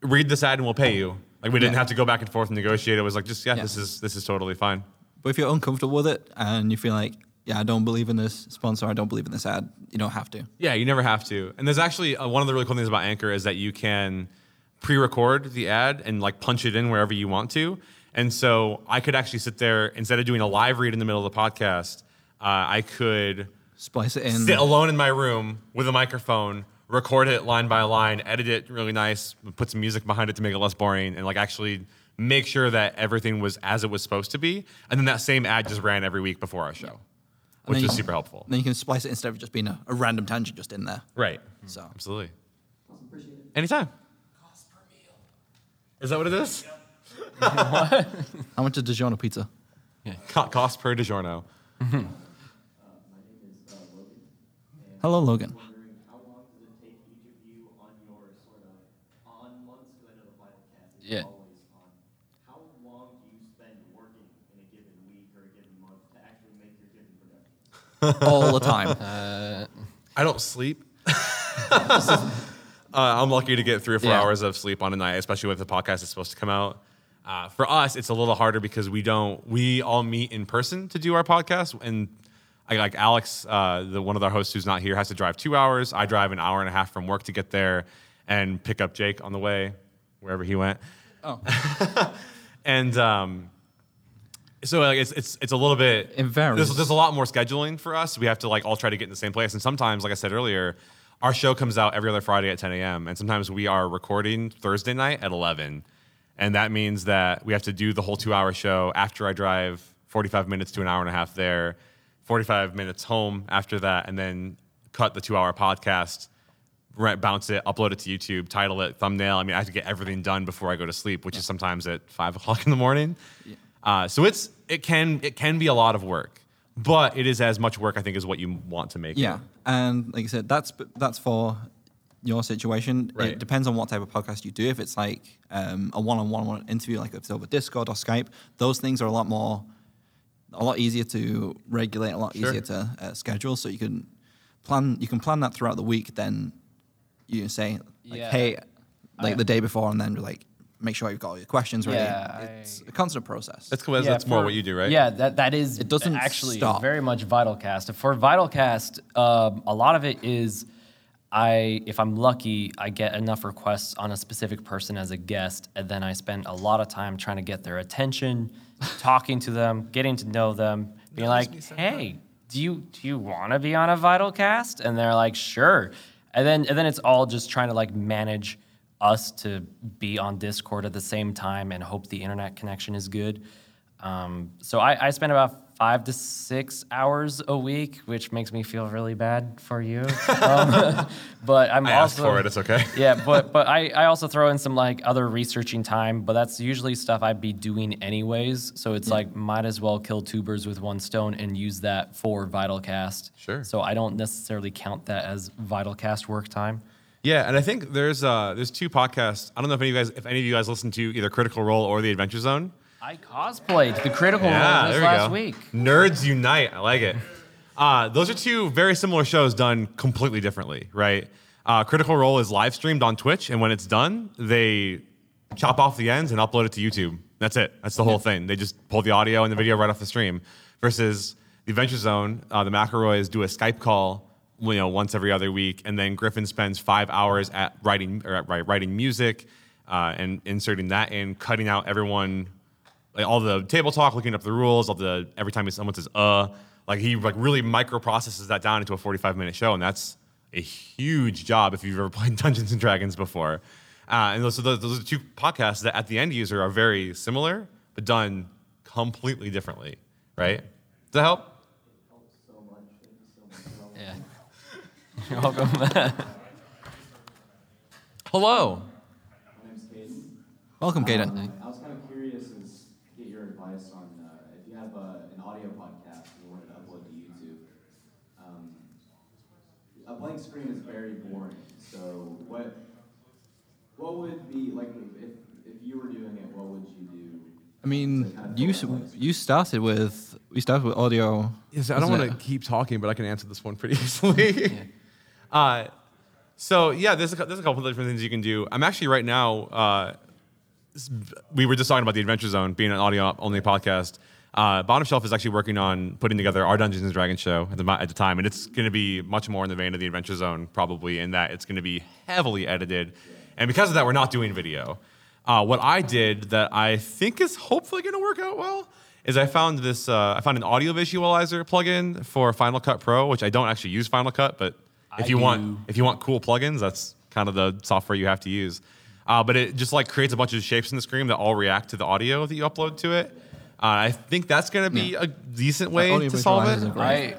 Read this ad and we'll pay you." Like, we didn't Yeah. have to go back and forth and negotiate. It was like, just yeah, Yeah. this is this is totally fine. But if you're uncomfortable with it and you feel like, yeah, I don't believe in this sponsor, I don't believe in this ad, you don't have to. Yeah, you never have to. And there's actually uh, one of the really cool things about Anchor is that you can pre-record the ad and like punch it in wherever you want to. And so I could actually sit there instead of doing a live read in the middle of the podcast. Uh, I could Splice it in. sit alone in my room with a microphone, record it line by line, edit it really nice, put some music behind it to make it less boring, and like actually make sure that everything was as it was supposed to be. And then that same ad just ran every week before our show, which is was you- super helpful. Then you can splice it instead of just being a, a random tangent just in there. Right. So Absolutely. Awesome, appreciate it. Anytime. Is that what it is? how much is DiGiorno pizza? Yeah, Co- cost per DiGiorno. Mm-hmm. Hello, Logan. wondering how long does it take each of you on your sort of on months, because I know the final cast is Yeah. always on. How long do you spend working in a given week or a given month to actually make your given production? All the time. I don't sleep. uh, I'm lucky to get three or four Yeah. hours of sleep on a night, especially with the podcast is supposed to come out. Uh, for us, it's a little harder because we don't. We all meet in person to do our podcast, and I, like Alex, uh, the one of our hosts who's not here, has to drive two hours. I drive an hour and a half from work to get there, and pick up Jake on the way, wherever he went. Oh. and um, so like it's it's it's a little bit It varies. There's, there's a lot more scheduling for us. We have to like all try to get in the same place, and sometimes, like I said earlier, our show comes out every other Friday at 10 a.m. and sometimes we are recording Thursday night at 11, and that means that we have to do the whole two-hour show after I drive 45 minutes to an hour and a half there, 45 minutes home after that, and then cut the two-hour podcast rent, bounce it, upload it to YouTube, title it, thumbnail. I mean, I have to get everything done before I go to sleep, which is sometimes at five o'clock in the morning. Uh, so it's it can it can be a lot of work, but it is as much work I think as what you want to make. it. Yeah, and like I said, that's that's for your situation. Right. It depends on what type of podcast you do. If it's like um, a one-on-one interview, like if it's over Discord or Skype, those things are a lot more a lot easier to regulate, a lot Sure. easier to uh, schedule. So you can plan you can plan that throughout the week. Then you say like, Yeah. hey, like I- the day before, and then like make sure you've got all your questions ready. Yeah, it's I- a constant process. That's cool. That's, Yeah, that's more what you do, right? Yeah, that, that is It doesn't actually stop. very much Vitalcast. For Vitalcast, um, a lot of it is I if I'm lucky, I get enough requests on a specific person as a guest, and then I spend a lot of time trying to get their attention, talking to them, getting to know them, being like, "Hey, do you do you want to be on a Vitalcast?" And they're like, "Sure." And then and then it's all just trying to like manage us to be on Discord at the same time and hope the internet connection is good. Um, so I, I spend about five to six hours a week, which makes me feel really bad for you. Um, but I'm I asked also for it. It's okay. yeah, but but I, I also throw in some like other researching time, but that's usually stuff I'd be doing anyways. So it's like might as well kill two birds with one stone and use that for Vitalcast. Sure. So I don't necessarily count that as Vitalcast work time. Yeah, and I think there's uh, there's two podcasts. I don't know if any of you guys if any of you guys listen to either Critical Role or The Adventure Zone. I cosplayed the critical Yeah, role this we last go. week. Nerds unite. I like it. Uh, those are two very similar shows done completely differently, right? Uh, Critical Role is live streamed on Twitch, and when it's done, they chop off the ends and upload it to YouTube. That's it. That's the whole thing. They just pull the audio and the video right off the stream. Versus the Adventure Zone, uh, the McElroys do a Skype call, you know, once every other week, and then Griffin spends five hours at writing or at, writing music uh, and inserting that in, cutting out everyone like all the table talk, looking up the rules, all the every time someone says uh, like he like really microprocesses that down into a 45 minute show, and that's a huge job if you've ever played Dungeons and Dragons before. Uh, and so those, those are two podcasts that at the end user are very similar, but done completely differently, right? Does that help? You're welcome. Hello. My name's Caden. Welcome, Gaten. Um, I was kind of curious to get your advice on uh, if you have a, an audio podcast and you wanted to upload to YouTube. Um, a blank screen is very boring. So what what would be like if if you were doing it? What would you do? I mean, you s- you started with we started with audio. Yes, I don't want to keep talking, but I can answer this one pretty easily. Uh, so yeah, there's a, there's a couple of different things you can do. I'm actually right now. Uh, we were just talking about the Adventure Zone being an audio only podcast. Uh, Bottom Shelf is actually working on putting together our Dungeons and Dragons show at the, at the time, and it's going to be much more in the vein of the Adventure Zone, probably in that it's going to be heavily edited, and because of that, we're not doing video. Uh, what I did that I think is hopefully going to work out well is I found this. Uh, I found an audio visualizer plugin for Final Cut Pro, which I don't actually use Final Cut, but if I you do. want if you want cool plugins, that's kind of the software you have to use. Uh, but it just like creates a bunch of shapes in the screen that all react to the audio that you upload to it. Uh, I think that's going to be a decent way to solve it. Right.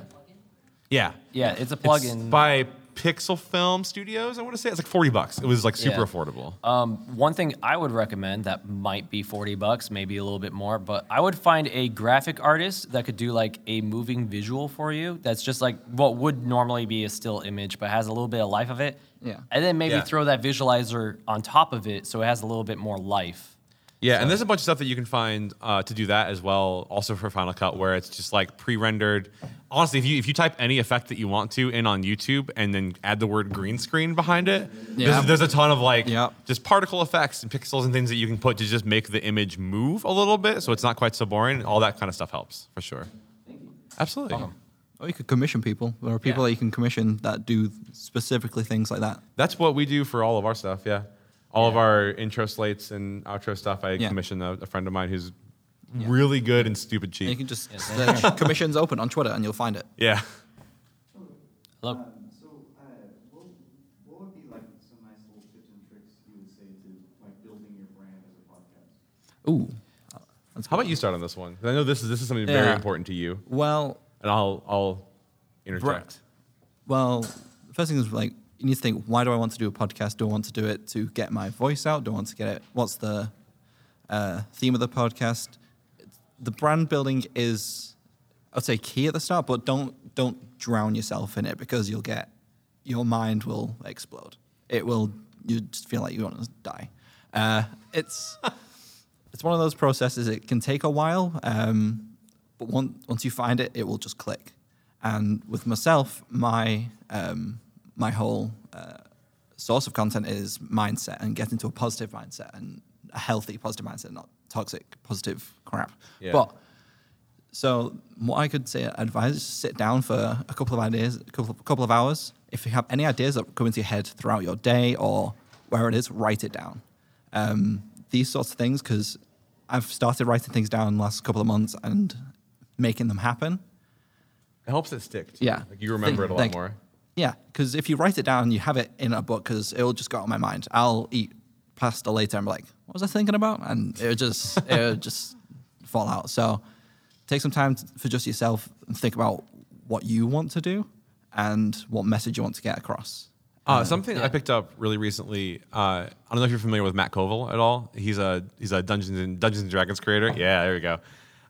Yeah, yeah, it's a It's plugin. by Pixel Film Studios. I want to say it's like forty bucks. It was like super Yeah. affordable. Um, one thing I would recommend that might be 40 bucks, maybe a little bit more, but I would find a graphic artist that could do like a moving visual for you that's just like what would normally be a still image but has a little bit of life of it. Yeah. And then maybe Yeah. throw that visualizer on top of it so it has a little bit more life. Yeah, and there's a bunch of stuff that you can find uh, to do that as well, also for Final Cut, where it's just like pre-rendered. Honestly, if you if you type any effect that you want to in on YouTube and then add the word green screen behind it, Yeah. there's, there's a ton of like Yeah. just particle effects and pixels and things that you can put to just make the image move a little bit, so it's not quite so boring. All that kind of stuff helps for sure. Absolutely. Um, or you could commission people. There are people Yeah. that you can commission that do specifically things like that. That's what we do for all of our stuff. Yeah, all of our intro slates and outro stuff. I commission a, a friend of mine who's really good and stupid And cheap. you can just search commissions open on Twitter and you'll find it. yeah. Look, Um, so, uh, what, what would be like some nice little tips and tricks you would say to like building your brand as a podcast? Ooh. That's How about you start on this one? I know this is this is something very important to you, Well, and I'll I'll interject. Well, the first thing is like you need to think: Why do I want to do a podcast? Do I want to do it to get my voice out? Do I want to get it? What's the uh, theme of the podcast? The brand building is, I'd say, key at the start, but don't don't drown yourself in it because you'll get your mind will explode. It will. You just feel like you want to die. Uh, it's it's one of those processes. It can take a while. Um, but once once you find it, it will just click. And with myself, my um, my whole uh, source of content is mindset and getting to a positive mindset and a healthy positive mindset, not toxic positive crap. Yeah. But so what I could say advise is sit down for a couple of ideas, a couple of, couple of hours. If you have any ideas that come into your head throughout your day or where it is, write it down. Um, these sorts of things, because I've started writing things down the last couple of months and making them happen. It helps it stick. too. Yeah. Like you remember it a lot Like- more. Yeah, because if you write it down, you have it in a book because it'll just go out of my mind. I'll eat pasta later. I'm like, what was I thinking about? And it would just it'll just fall out. So take some time t- for just yourself and think about what you want to do and what message you want to get across. Uh, something I picked up really recently. Uh, I don't know if you're familiar with Matt Colville at all. He's a he's a Dungeons and Dungeons and Dragons creator. Yeah, there we go.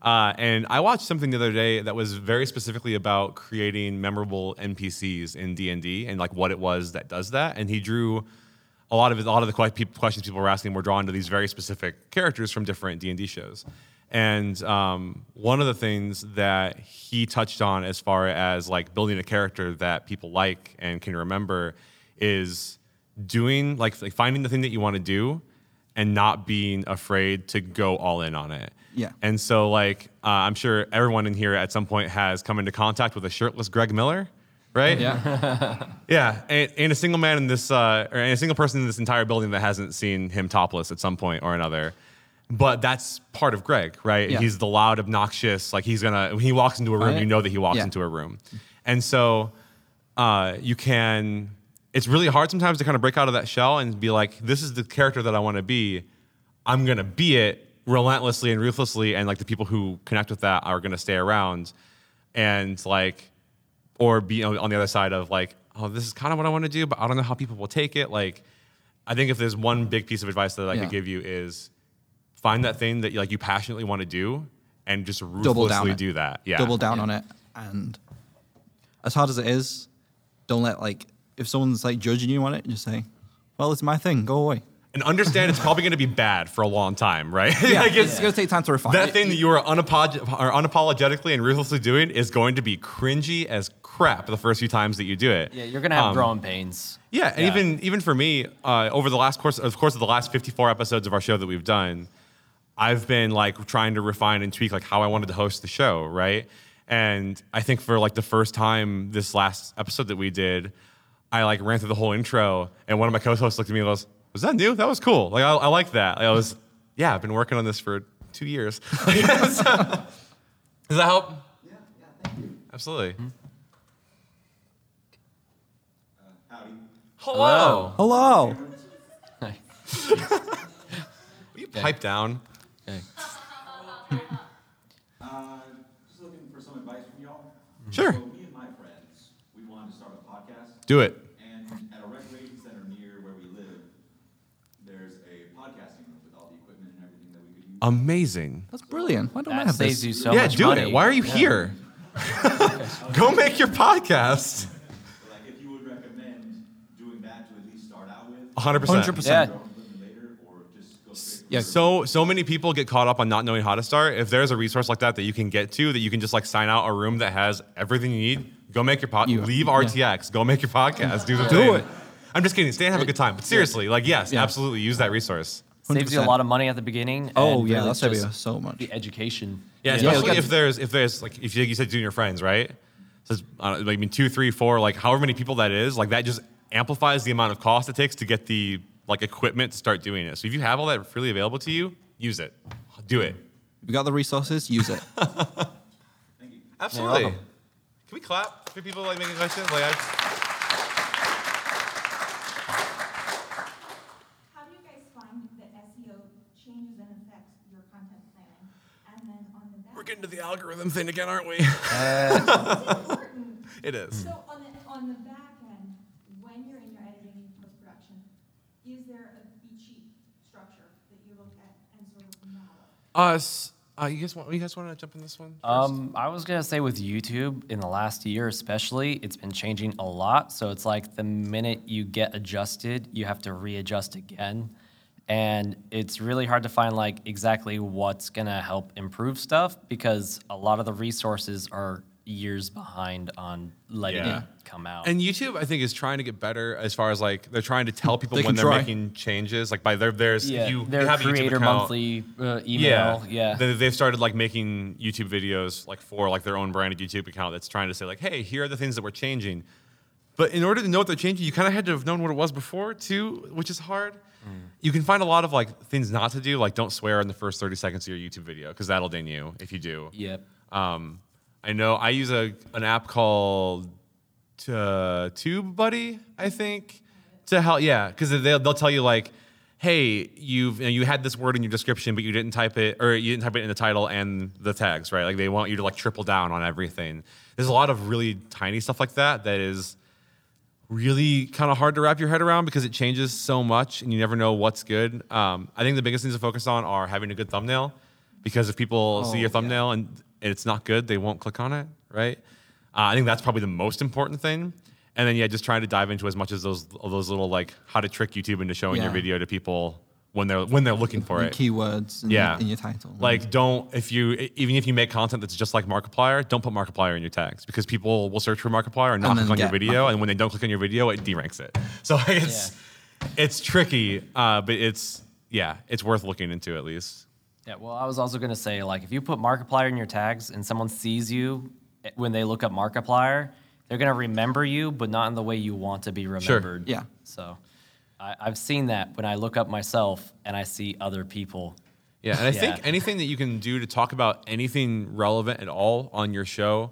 Uh, and I watched something the other day that was very specifically about creating memorable NPCs in D and D and like what it was that does that. And he drew a lot of a lot of the questions people were asking were drawn to these very specific characters from different D and D shows. And um, one of the things that he touched on as far as like building a character that people like and can remember is doing like, like finding the thing that you want to do and not being afraid to go all in on it. Yeah. And so like uh, I'm sure everyone in here at some point has come into contact with a shirtless Greg Miller, right? Yeah. Yeah, and, and a single man in this, uh, or a single person in this entire building that hasn't seen him topless at some point or another. But that's part of Greg, right? Yeah. He's the loud, obnoxious. Like he's gonna when he walks into a room, yeah. you know that he walks Yeah. into a room, and so uh, you can. It's really hard sometimes to kind of break out of that shell and be like, "This is the character that I want to be. I'm gonna be it relentlessly and ruthlessly, and like the people who connect with that are gonna stay around, and like." Or be on the other side of like, oh, this is kind of what I want to do, but I don't know how people will take it. Like, I think if there's one big piece of advice that I Yeah. could give you is find that thing that you, like you passionately want to do and just ruthlessly do that. Yeah. Double down on it. And as hard as it is, don't let like if someone's like judging you on it, just say, Well, it's my thing, go away. And understand it's probably going to be bad for a long time, right? Yeah, like it's gonna take time to refine that it. thing that you are unapolog- or unapologetically and ruthlessly doing is going to be cringy as crap the first few times that you do it. Yeah, you're gonna have Um, growing pains. Yeah, and Yeah. even even for me, uh, over the last course of course of the last 54 episodes of our show that we've done, I've been like trying to refine and tweak like how I wanted to host the show, right? And I think for like the first time this last episode that we did, I like ran through the whole intro, and one of my co-hosts looked at me and goes, "Was that new? That was cool. Like I, I like that. Like, I was, yeah, I've been working on this for two years. Does that help? Yeah, yeah, thank you. Absolutely. Howdy. Hello. Hello. Will you pipe down? Okay. Uh, just looking for some advice from y'all. Sure. So me and my friends, we wanted to start a podcast, Do it. and at a recreation center near where we live, there's a podcasting room with all the equipment and everything that we could use. Amazing. That's brilliant. Why don't I have saves this? you so yeah, much do money. it. Why are you Yeah. here? Go make your podcast. Like, if you would recommend doing that to at least start out with, 100%. 100%. Yeah. grow equipment later, or just go straight. Yeah. So so many people get caught up on not knowing how to start. If there's a resource like that that you can get to, that you can just like sign out a room that has everything you need, go make your podcast. You- leave yeah. RTX. Go make your podcast. Do the Do thing. it. I'm just kidding. Stay and have a good time. But seriously, like yes, Yeah. absolutely use that resource. Saves you a lot of money at the beginning. Oh and yeah, really that's save you just so much. The education. Yeah, Yeah, especially look if there's if there's like if you, you said doing your friends, right? So it's, uh, like, I mean, two, three, four, like however many people that is, like that just amplifies the amount of cost it takes to get the like equipment to start doing it. So if you have all that freely available to you, use it, do it. If you got the resources, use it. Thank you. Absolutely. welcome. Can we clap for people like making questions? Like, I, How do you guys find that SEO changes and affects your content planning? And then on the back. we're getting to the algorithm thing again, aren't we? It's it is. So on the, on the back end, when you're in your editing and post-production, is there a beat sheet structure that you look at and sort of model? Us. Uh, you guys want? You guys want to jump in this one? first? Um, I was gonna say with YouTube in the last year, especially, it's been changing a lot. So it's like the minute you get adjusted, you have to readjust again, and it's really hard to find like exactly what's gonna help improve stuff because a lot of the resources are years behind on letting Yeah. it come out. And YouTube, I think, is trying to get better as far as like they're trying to tell people They when they're try. making changes. Like by their there's yeah, you, their you have a YouTube creator account, monthly uh, email. Yeah, They, they've started like making YouTube videos like for like their own branded YouTube account that's trying to say like, hey, here are the things that we're changing. But in order to know what they're changing, you kind of had to have known what it was before too, which is hard. You can find a lot of like things not to do, like don't swear in the first 30 seconds of your YouTube video because that'll ding you if you do. Yep. Um, I know I use a an app called uh, Tube Buddy, I think, to help. Yeah, because they'll they'll tell you like, hey, you've you, know, you had this word in your description, but you didn't type it, or you didn't type it in the title and the tags, right? Like they want you to like triple down on everything. There's a lot of really tiny stuff like that that is really kind of hard to wrap your head around because it changes so much and you never know what's good. Um, I think the biggest things to focus on are having a good thumbnail because if people see Oh, your yeah. thumbnail and it's not good, they won't click on it, right? Uh, I think that's probably the most important thing. And then yeah, just trying to dive into as much as those those little like how to trick YouTube into showing your video to people when they're when they're looking for it. keywords in, Yeah. your, in your title. Like, don't if you even if you make content that's just like Markiplier, don't put Markiplier in your tags because people will search for Markiplier and not And click on your get video, and when they don't click on your video, it deranks it. So it's it's tricky, uh, but it's yeah, it's worth looking into at least. Yeah, well, I was also going to say, like, if you put Markiplier in your tags and someone sees you eh, when they look up Markiplier, they're going to remember you, but not in the way you want to be remembered. Yeah. So I, I've seen that when I look up myself and I see other people. Yeah, and I Yeah. think anything that you can do to talk about anything relevant at all on your show,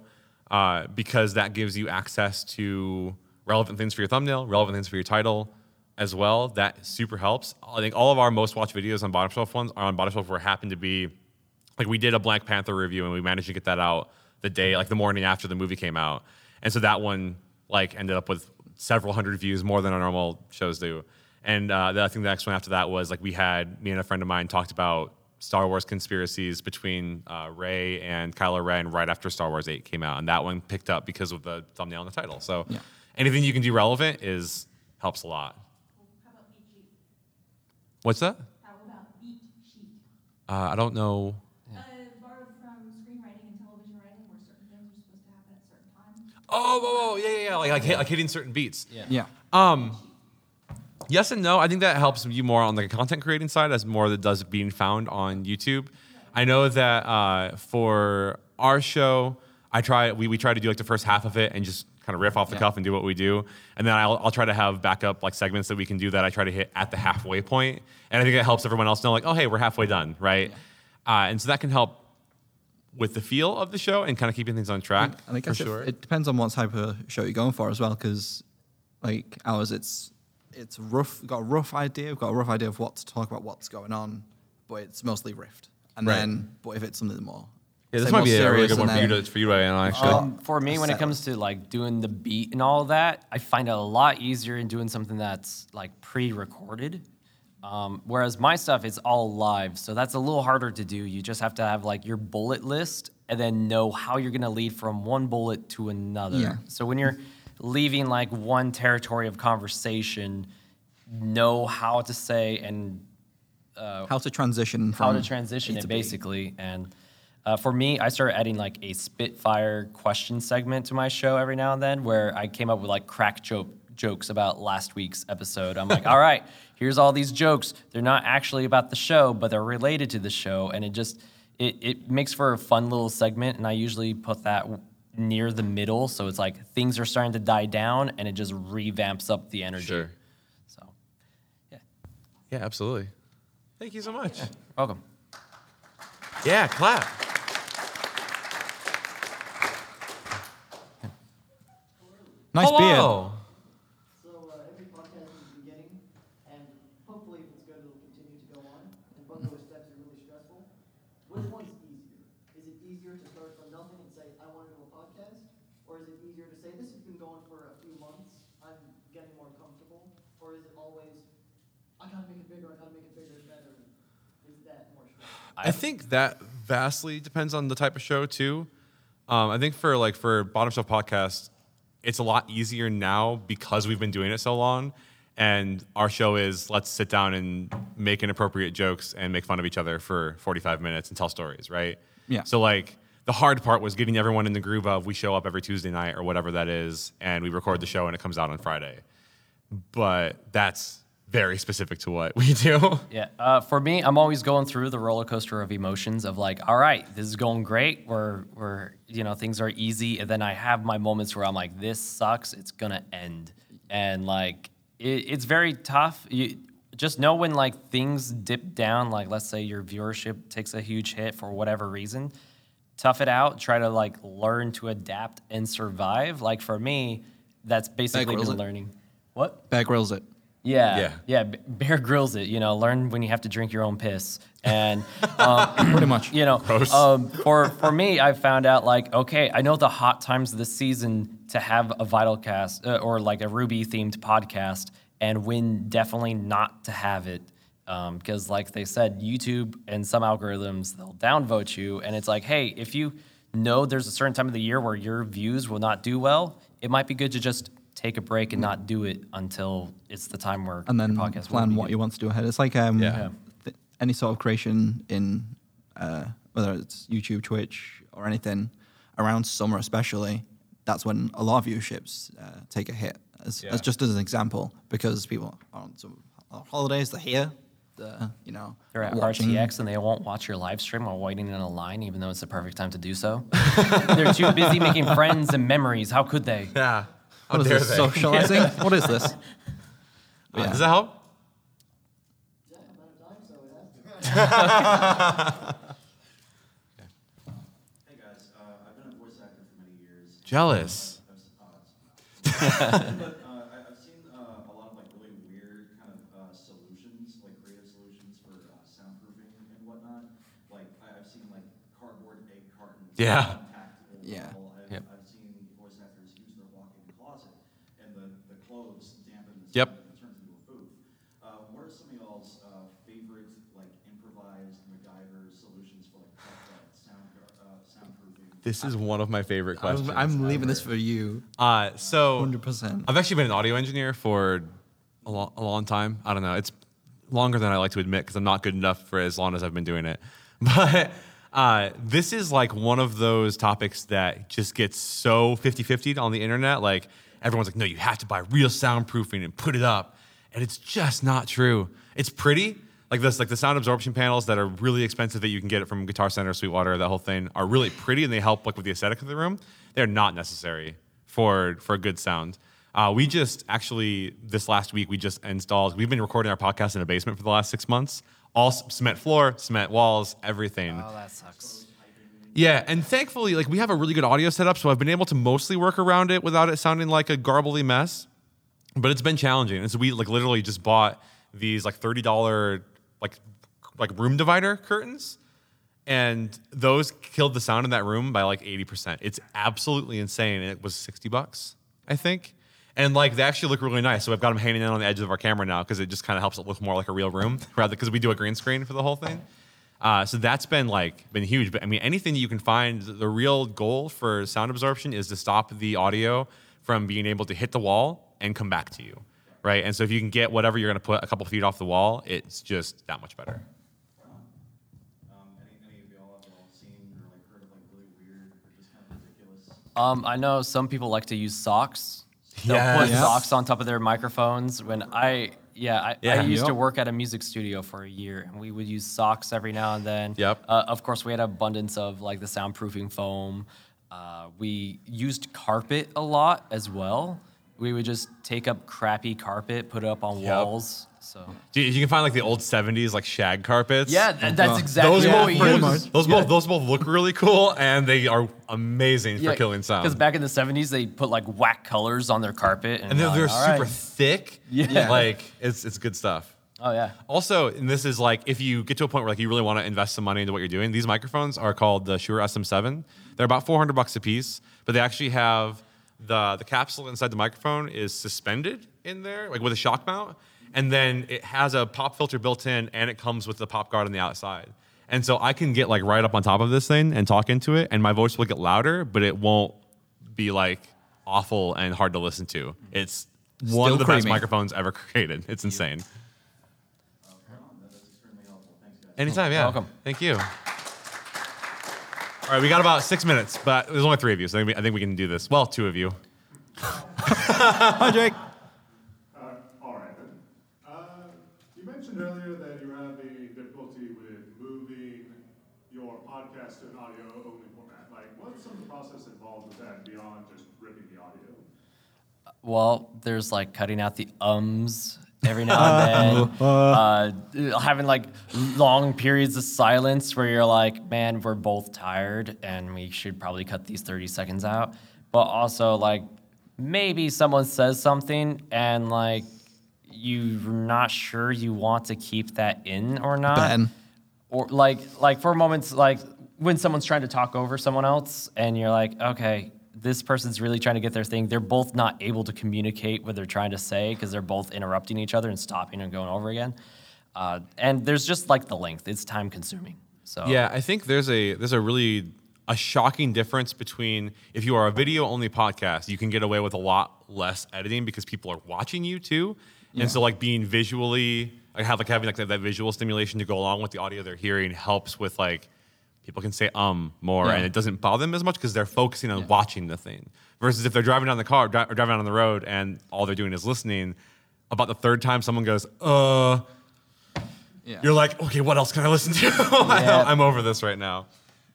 uh, because that gives you access to relevant things for your thumbnail, relevant things for your title as well. That super helps. I think all of our most watched videos on Bottom Shelf ones are on Bottom Shelf where it happened to be like we did a Black Panther review and we managed to get that out the day, like the morning after the movie came out. And so that one like ended up with several hundred views, more than our normal shows do. And uh, the, I think the next one after that was like we had me and a friend of mine talked about Star Wars conspiracies between uh, Rey and Kylo Ren right after Star Wars 8 came out, and that one picked up because of the thumbnail and the title. So Yeah. anything you can do relevant is helps a lot. How about beat sheet? What's that? How about beat sheet? Uh, I don't know. Uh, borrowed from screenwriting and television writing where certain things are supposed to happen at certain times. Oh, oh, oh yeah, yeah, yeah. Like, like, hit, like hitting certain beats. yeah. Um, yes and no. I think that helps you more on the content creating side as more that does being found on YouTube. I know that uh, for our show, I try we, we try to do like the first half of it and just kind of riff off the Yeah. cuff and do what we do, and then I'll, I'll try to have backup like segments that we can do that I try to hit at the halfway point, and I think it helps everyone else know like oh hey we're halfway done right, uh, and so that can help with the feel of the show and kind of keeping things on track And I for guess it, it depends on what type of show you're going for as well, because like ours, it's it's rough. We've got a rough idea. We've got a rough idea of what to talk about, what's going on, but it's mostly rift. And Right. then, but if it's something more, yeah, this might be a really good one for you then- to for you to know, actually. Um, for me, when it comes to like doing the beat and all that, I find it a lot easier in doing something that's like pre-recorded. Um, whereas my stuff is all live, so that's a little harder to do. You just have to have like your bullet list and then know how you're gonna lead from one bullet to another. Yeah. So when you're leaving like one territory of conversation, know how to say and how to transition from how to transition it to B. basically. And uh, for me, I started adding like a Spitfire question segment to my show every now and then, where I came up with like crack joke jokes about last week's episode. I'm like, all right, here's all these jokes. They're not actually about the show, but they're related to the show, and it just it it makes for a fun little segment. And I usually put that near the middle, so it's like things are starting to die down, and it just revamps up the energy. Sure. So, yeah, Yeah, absolutely. Thank you so much. Yeah. welcome. Yeah, clap. Nice beard. Hello. So uh, every podcast is a beginning, and hopefully if it's good, it'll continue to go on. And both those steps are really stressful. Which one's easier? Is it easier to start from nothing and say, I want to do a podcast? Or is it easier to say, this has been going for a few months, I'm getting more comfortable? Or is it always, I gotta make it bigger, I gotta make it bigger and better? Is that I think that vastly depends on the type of show too. Um, I think for like for Bottom Shelf Podcast, it's a lot easier now because we've been doing it so long, And our show is let's sit down and make inappropriate jokes and make fun of each other for 45 minutes and tell stories, right? Yeah. So like the hard part was getting everyone in the groove of we show up every Tuesday night or whatever that is, and we record the show and it comes out on Friday. But that's very specific to what we do. Yeah. Uh, for me, I'm always going through the roller coaster of emotions of like, all right, this is going great. We're, we're, you know, things are easy. And then I have my moments where I'm like, this sucks. It's going to end. And like, it, it's very tough. You just know when like things dip down, like let's say your viewership takes a huge hit for whatever reason, tough it out, try to like learn to adapt and survive. Like for me, that's basically Grylls been it. learning. What? Back Grylls it. Yeah, Yeah. yeah, Bear Grylls it. You know, learn when you have to drink your own piss, and um, Pretty much. you know, um, for for me, I found out like, okay, I know the hot times of the season to have a Vitalcast uh, or like a RWBY themed podcast, and when definitely not to have it. Because, like they said, YouTube and some algorithms they'll downvote you, and it's like, hey, if you know there's a certain time of the year where your views will not do well, it might be good to just take a break and not do it until it's the time where and then your podcast will plan be what you want to do ahead. It's like um, Yeah. th- any sort of creation in uh, whether it's YouTube, Twitch, or anything around summer, especially. That's when a lot of viewerships uh, take a hit. As, Yeah. as just as an example, because people are on some holidays, they're here, they're, you know, They're at watching. RTX and they won't watch your live stream while waiting in a line, even though it's the perfect time to do so. They're too busy making friends and memories. How could they? Yeah. What is this? Socializing? What is this? Is that how? Yeah, amount of time, so we have to. Hey guys, uh, Does that help? Jealous. I've seen a lot of really weird kind of solutions, like creative solutions for soundproofing and whatnot. Like, I've seen like cardboard egg cartons. Yeah, of time, so it has to. Hey guys, uh, I've been a voice actor for many years. Jealous. I've s- oh, it's- but uh, I, I've seen uh, a lot of like really weird kind of uh, solutions, like creative solutions for uh, soundproofing and whatnot. Like I, I've seen like cardboard egg cartons. Yeah. packed in the Yeah. wall. I've, Yep. I've seen voice actors use their walk-in closet, and the, the clothes dampen the Yep. sound and it turns into a booth. Uh, what are some of y'all's uh, favorite like improvised MacGyver solutions for like uh, sound uh, soundproofing? This is one of my favorite questions. I'm, I'm leaving this for you. Uh, so 100%. I've actually been an audio engineer for a, lo- a long time. I don't know. It's longer than I like to admit because I'm not good enough for as long as I've been doing it. But uh, this is like one of those topics that just gets so 50 50 on the internet. Like everyone's like, no, you have to buy real soundproofing and put it up. And it's just not true. It's pretty. Like this, like the sound absorption panels that are really expensive that you can get it from Guitar Center, Sweetwater, that whole thing are really pretty and they help like with the aesthetic of the room. They're not necessary for for a good sound. Uh, we just actually this last week we just installed. We've been recording our podcast in a basement for the last six months. All cement floor, cement walls, everything. Oh, that sucks. Yeah, and thankfully, like we have a really good audio setup, so I've been able to mostly work around it without it sounding like a garbly mess. But it's been challenging, and so we like literally just bought these like thirty dollar like like room divider curtains, and those killed the sound in that room by like eighty percent. It's absolutely insane, it was sixty bucks, I think. And like they actually look really nice, so I've got them hanging in on the edge of our camera now because it just kind of helps it look more like a real room, rather because we do a green screen for the whole thing. Uh, so that's been like been huge. But I mean, anything you can find, the real goal for sound absorption is to stop the audio from being able to hit the wall and come back to you, right? And so if you can get whatever you're going to put a couple feet off the wall, it's just that much better. Um, any, any of y'all have all seen or like heard of like really weird or just kind of ridiculous? Um, I know some people like to use socks. They'll put Yes. socks on top of their microphones. When I, yeah, I, I Yeah. used to work at a music studio for a year, and we would use socks every now and then. Yep. Uh, of course, we had abundance of like the soundproofing foam. Uh, we used carpet a lot as well. We would just take up crappy carpet, put it up on Yep. walls. So You, you can find like the old '70s like shag carpets. yeah, th- that's Oh. exactly those what both we pretty used. much. those both those both look really cool and they are amazing for killing sound. Because back in the '70s, they put like whack colors on their carpet, and, and they're, we're they're "All super right." thick. Yeah. like it's it's good stuff. Oh yeah. Also, and this is like if you get to a point where like you really want to invest some money into what you're doing, these microphones are called the Shure SM7. They're about 400 bucks a piece, but they actually have the the capsule inside the microphone is suspended in there, like with a shock mount, and then it has a pop filter built in, and it comes with the pop guard on the outside. And so I can get like right up on top of this thing and talk into it, and my voice will get louder, but it won't be like awful and hard to listen to. It's one Still of the best microphones ever created. It's insane. Oh, That's extremely helpful. Thanks. Anytime, yeah. Welcome. Thank you. All right, we got about six minutes, but there's only three of you, so I think we, I think we can do this. Well, two of you. Hi, Jake. Uh, all right then. Uh, you mentioned earlier that you're having difficulty with moving your podcast to an audio-only format. Like, what's some of the process involved with that beyond just ripping the audio? Well, there's like cutting out the ums every now and then, uh, having like long periods of silence where you're like, man, we're both tired and we should probably cut these 30 seconds out. But also, like, maybe someone says something and like you're not sure you want to keep that in or not Ben. or like like for moments like when someone's trying to talk over someone else and you're like okay this person's really trying to get their thing. They're both not able to communicate what they're trying to say because they're both interrupting each other and stopping and going over again. Uh, and there's just like the length. It's time consuming so. Yeah, I think there's a there's a really a shocking difference between if you are a video only podcast, you can get away with a lot less editing because people are watching you too. And so like being visually like have like having like that, that visual stimulation to go along with the audio they're hearing helps with like people can say um more Yeah. and it doesn't bother them as much because they're focusing on watching the thing. Versus if they're driving down the car dri- or driving on the road and all they're doing is listening, about the third time someone goes, uh Yeah. you're like, okay, what else can I listen to? Yeah. I'm over this right now.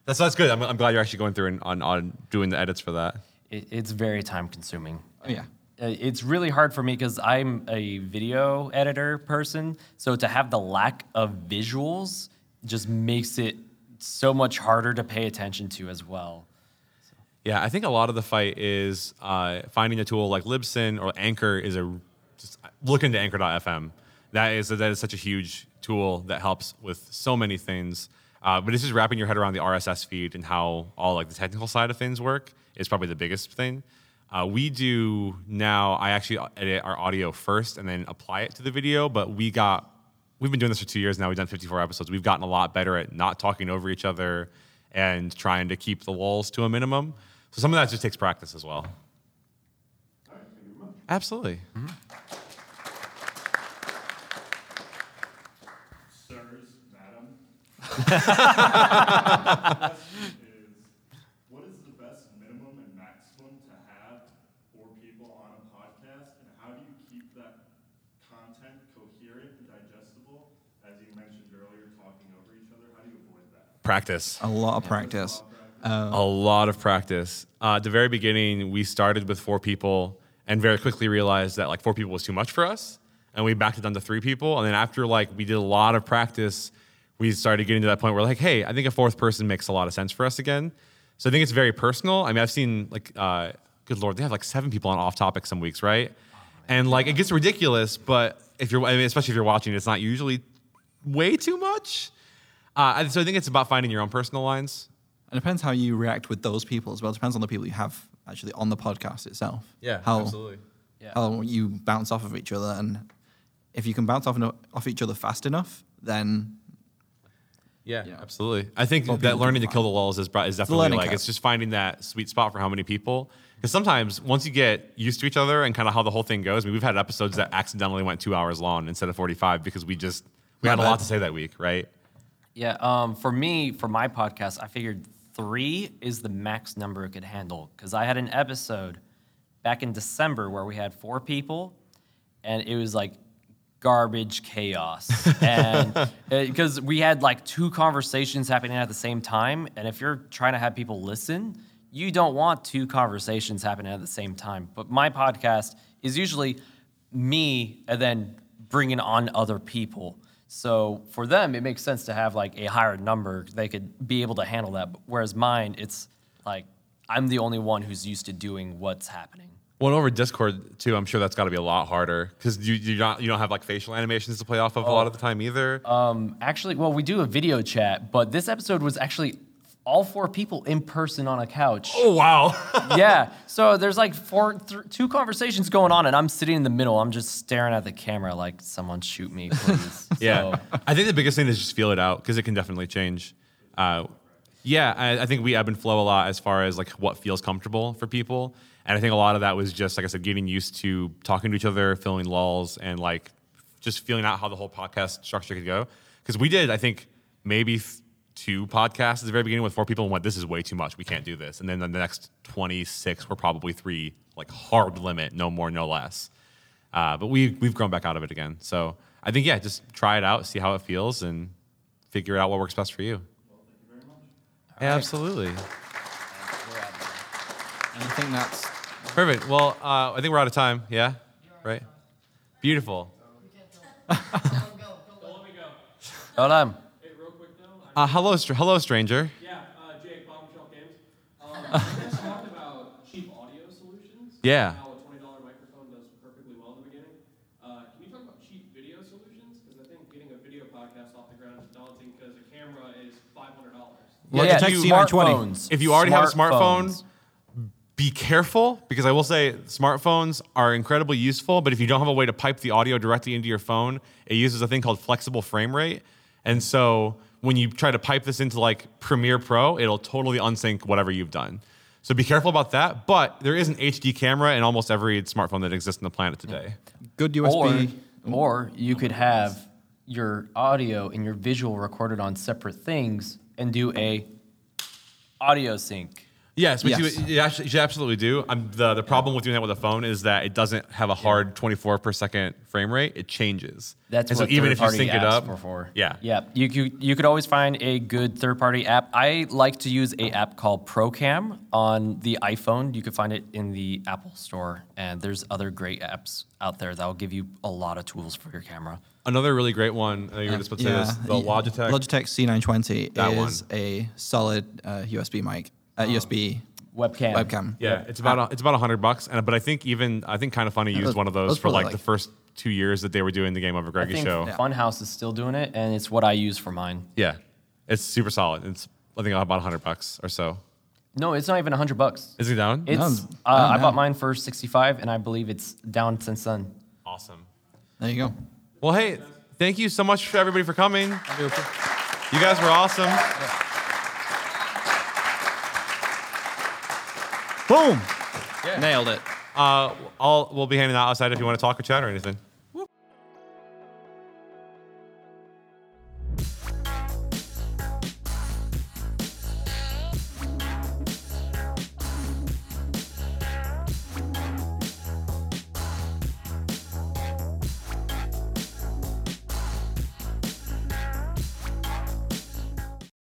That's that's good. I'm, I'm glad you're actually going through and on, on doing the edits for that. it, it's very time consuming Oh, yeah. Uh, it's really hard for me because I'm a video editor person. So to have the lack of visuals just makes it so much harder to pay attention to as well. Yeah, I think a lot of the fight is uh, finding a tool like Libsyn or Anchor is a just look into Anchor.fm. That is that is such a huge tool that helps with so many things. Uh, but it's just wrapping your head around the RSS feed and how all like the technical side of things work is probably the biggest thing. Uh, we do now. I actually edit our audio first and then apply it to the video. But we got we've been doing this for two years now. We've done 54 episodes. We've gotten a lot better at not talking over each other and trying to keep the walls to a minimum. So some of that just takes practice as well. All right, thank you very. Absolutely. Sirs, madam. question is, what is the best minimum and maximum to have for people on a podcast, and how do you keep that content coherent and digestible? As you mentioned earlier, talking over each other, how do you avoid that? Practice. A lot of practice. a lot of practice. Uh, at the very beginning, we started with four people and very quickly realized that like four people was too much for us. And we backed it down to three people. And then after like we did a lot of practice, we started getting to that point where like, hey, I think a fourth person makes a lot of sense for us again. So I think it's very personal. I mean, I've seen like, uh, good lord, they have like seven people on off topic some weeks, right? And like it gets ridiculous, but if you're, I mean, especially if you're watching, it's not usually way too much. Uh, so I think it's about finding your own personal lines. And it depends how you react with those people as well. It depends on the people you have actually on the podcast itself. Yeah, how, absolutely. How you bounce off of each other. And if you can bounce off, eno- off each other fast enough, then Yeah, Yeah. absolutely. I think More that learning to kill the lulls is, is definitely like curve. it's just finding that sweet spot for how many people. Because sometimes once you get used to each other and kind of how the whole thing goes, I mean, we've had episodes that accidentally went two hours long instead of forty-five because we just we had a lot to say that week, right? Yeah, um, for me, for my podcast, I figured three is the max number it could handle because I had an episode back in December where we had four people, and it was like garbage chaos, and because we had like two conversations happening at the same time, and if you're trying to have people listen, you don't want two conversations happening at the same time. But my podcast is usually me and then bringing on other people. So for them, it makes sense to have like a higher number. They could be able to handle that. Whereas mine, it's like I'm the only one who's used to doing what's happening. Well, over Discord too, I'm sure that's got to be a lot harder because you you not you don't have like facial animations to play off of a lot of the time either. Um, actually, well, we do a video chat, but this episode was actually all four people in person on a couch. oh wow! yeah. So there's like four, th- two conversations going on, and I'm sitting in the middle. I'm just staring at the camera like, someone shoot me, please. Yeah, So, I think the biggest thing is just feel it out because it can definitely change. Uh, yeah, I, I think we ebb and flow a lot as far as like what feels comfortable for people. And I think a lot of that was just, like I said, getting used to talking to each other, filling lulls, and like just feeling out how the whole podcast structure could go. Because we did, I think, maybe two podcasts at the very beginning with four people and went, this is way too much. We can't do this. And then the next 26 were probably three, like hard limit, no more, no less. Uh, but we, we've grown back out of it again. So I think, yeah, just try it out, see how it feels, and figure out what works best for you. Yeah, absolutely. And I think that's Perfect. Well, uh, I think we're out of time. Yeah? Right? Beautiful. Hold on. Hey, real quick though. I, Uh, hello, str- hello, stranger. yeah, uh, Jake, Bottom Shelf Games. Um, you guys talked about cheap audio solutions. Yeah. How a twenty dollar microphone does perfectly well in the beginning. Uh, can you talk about cheap video solutions? Because I think getting a video podcast off the ground is daunting because a camera is five hundred dollars. Logitech C920. smartphones. If you already have a smartphone, Smartphones. be careful because I will say smartphones are incredibly useful, but if you don't have a way to pipe the audio directly into your phone, it uses a thing called flexible frame rate. And so when you try to pipe this into like Premiere Pro, it'll totally unsync whatever you've done. So be careful about that. But there is an HD camera in almost every smartphone that exists on the planet today. good USB. Or, or you could have your audio and your visual recorded on separate things and do a audio sync. Yes, which Yes. You, you actually- you absolutely do. Um, the the problem with doing that with a phone is that it doesn't have a hard 24 per second frame rate. It changes. That's and what so even if you sync it up, are for. yeah, yeah. You could you could always find a good third party app. I like to use a app called Procam on the iPhone. You can find it in the Apple Store, and there's other great apps out there that will give you a lot of tools for your camera. Another really great one. I know you were just about to say this. The. Logitech. Logitech C920 That is a solid uh, USB mic, uh, USB Webcam. webcam. Yeah, it's about a, it's about a hundred bucks. And but I think even I think Kinda Funny used was- one of that those for probably like, like- the first two years that they were doing the Game Over I Greggy think show. Funhouse is still doing it, and it's what I use for mine. Yeah, it's super solid. It's I think about a hundred bucks or so. No, it's not even a hundred bucks. Is it down? It's No, uh, it's I down bought mine for sixty five, and I believe it's down since then. awesome. There you go. Well, hey, thank you so much for everybody for coming. You guys were awesome. Boom. Nailed it. Uh, I'll, we'll be hanging out outside if you want to talk or chat or anything.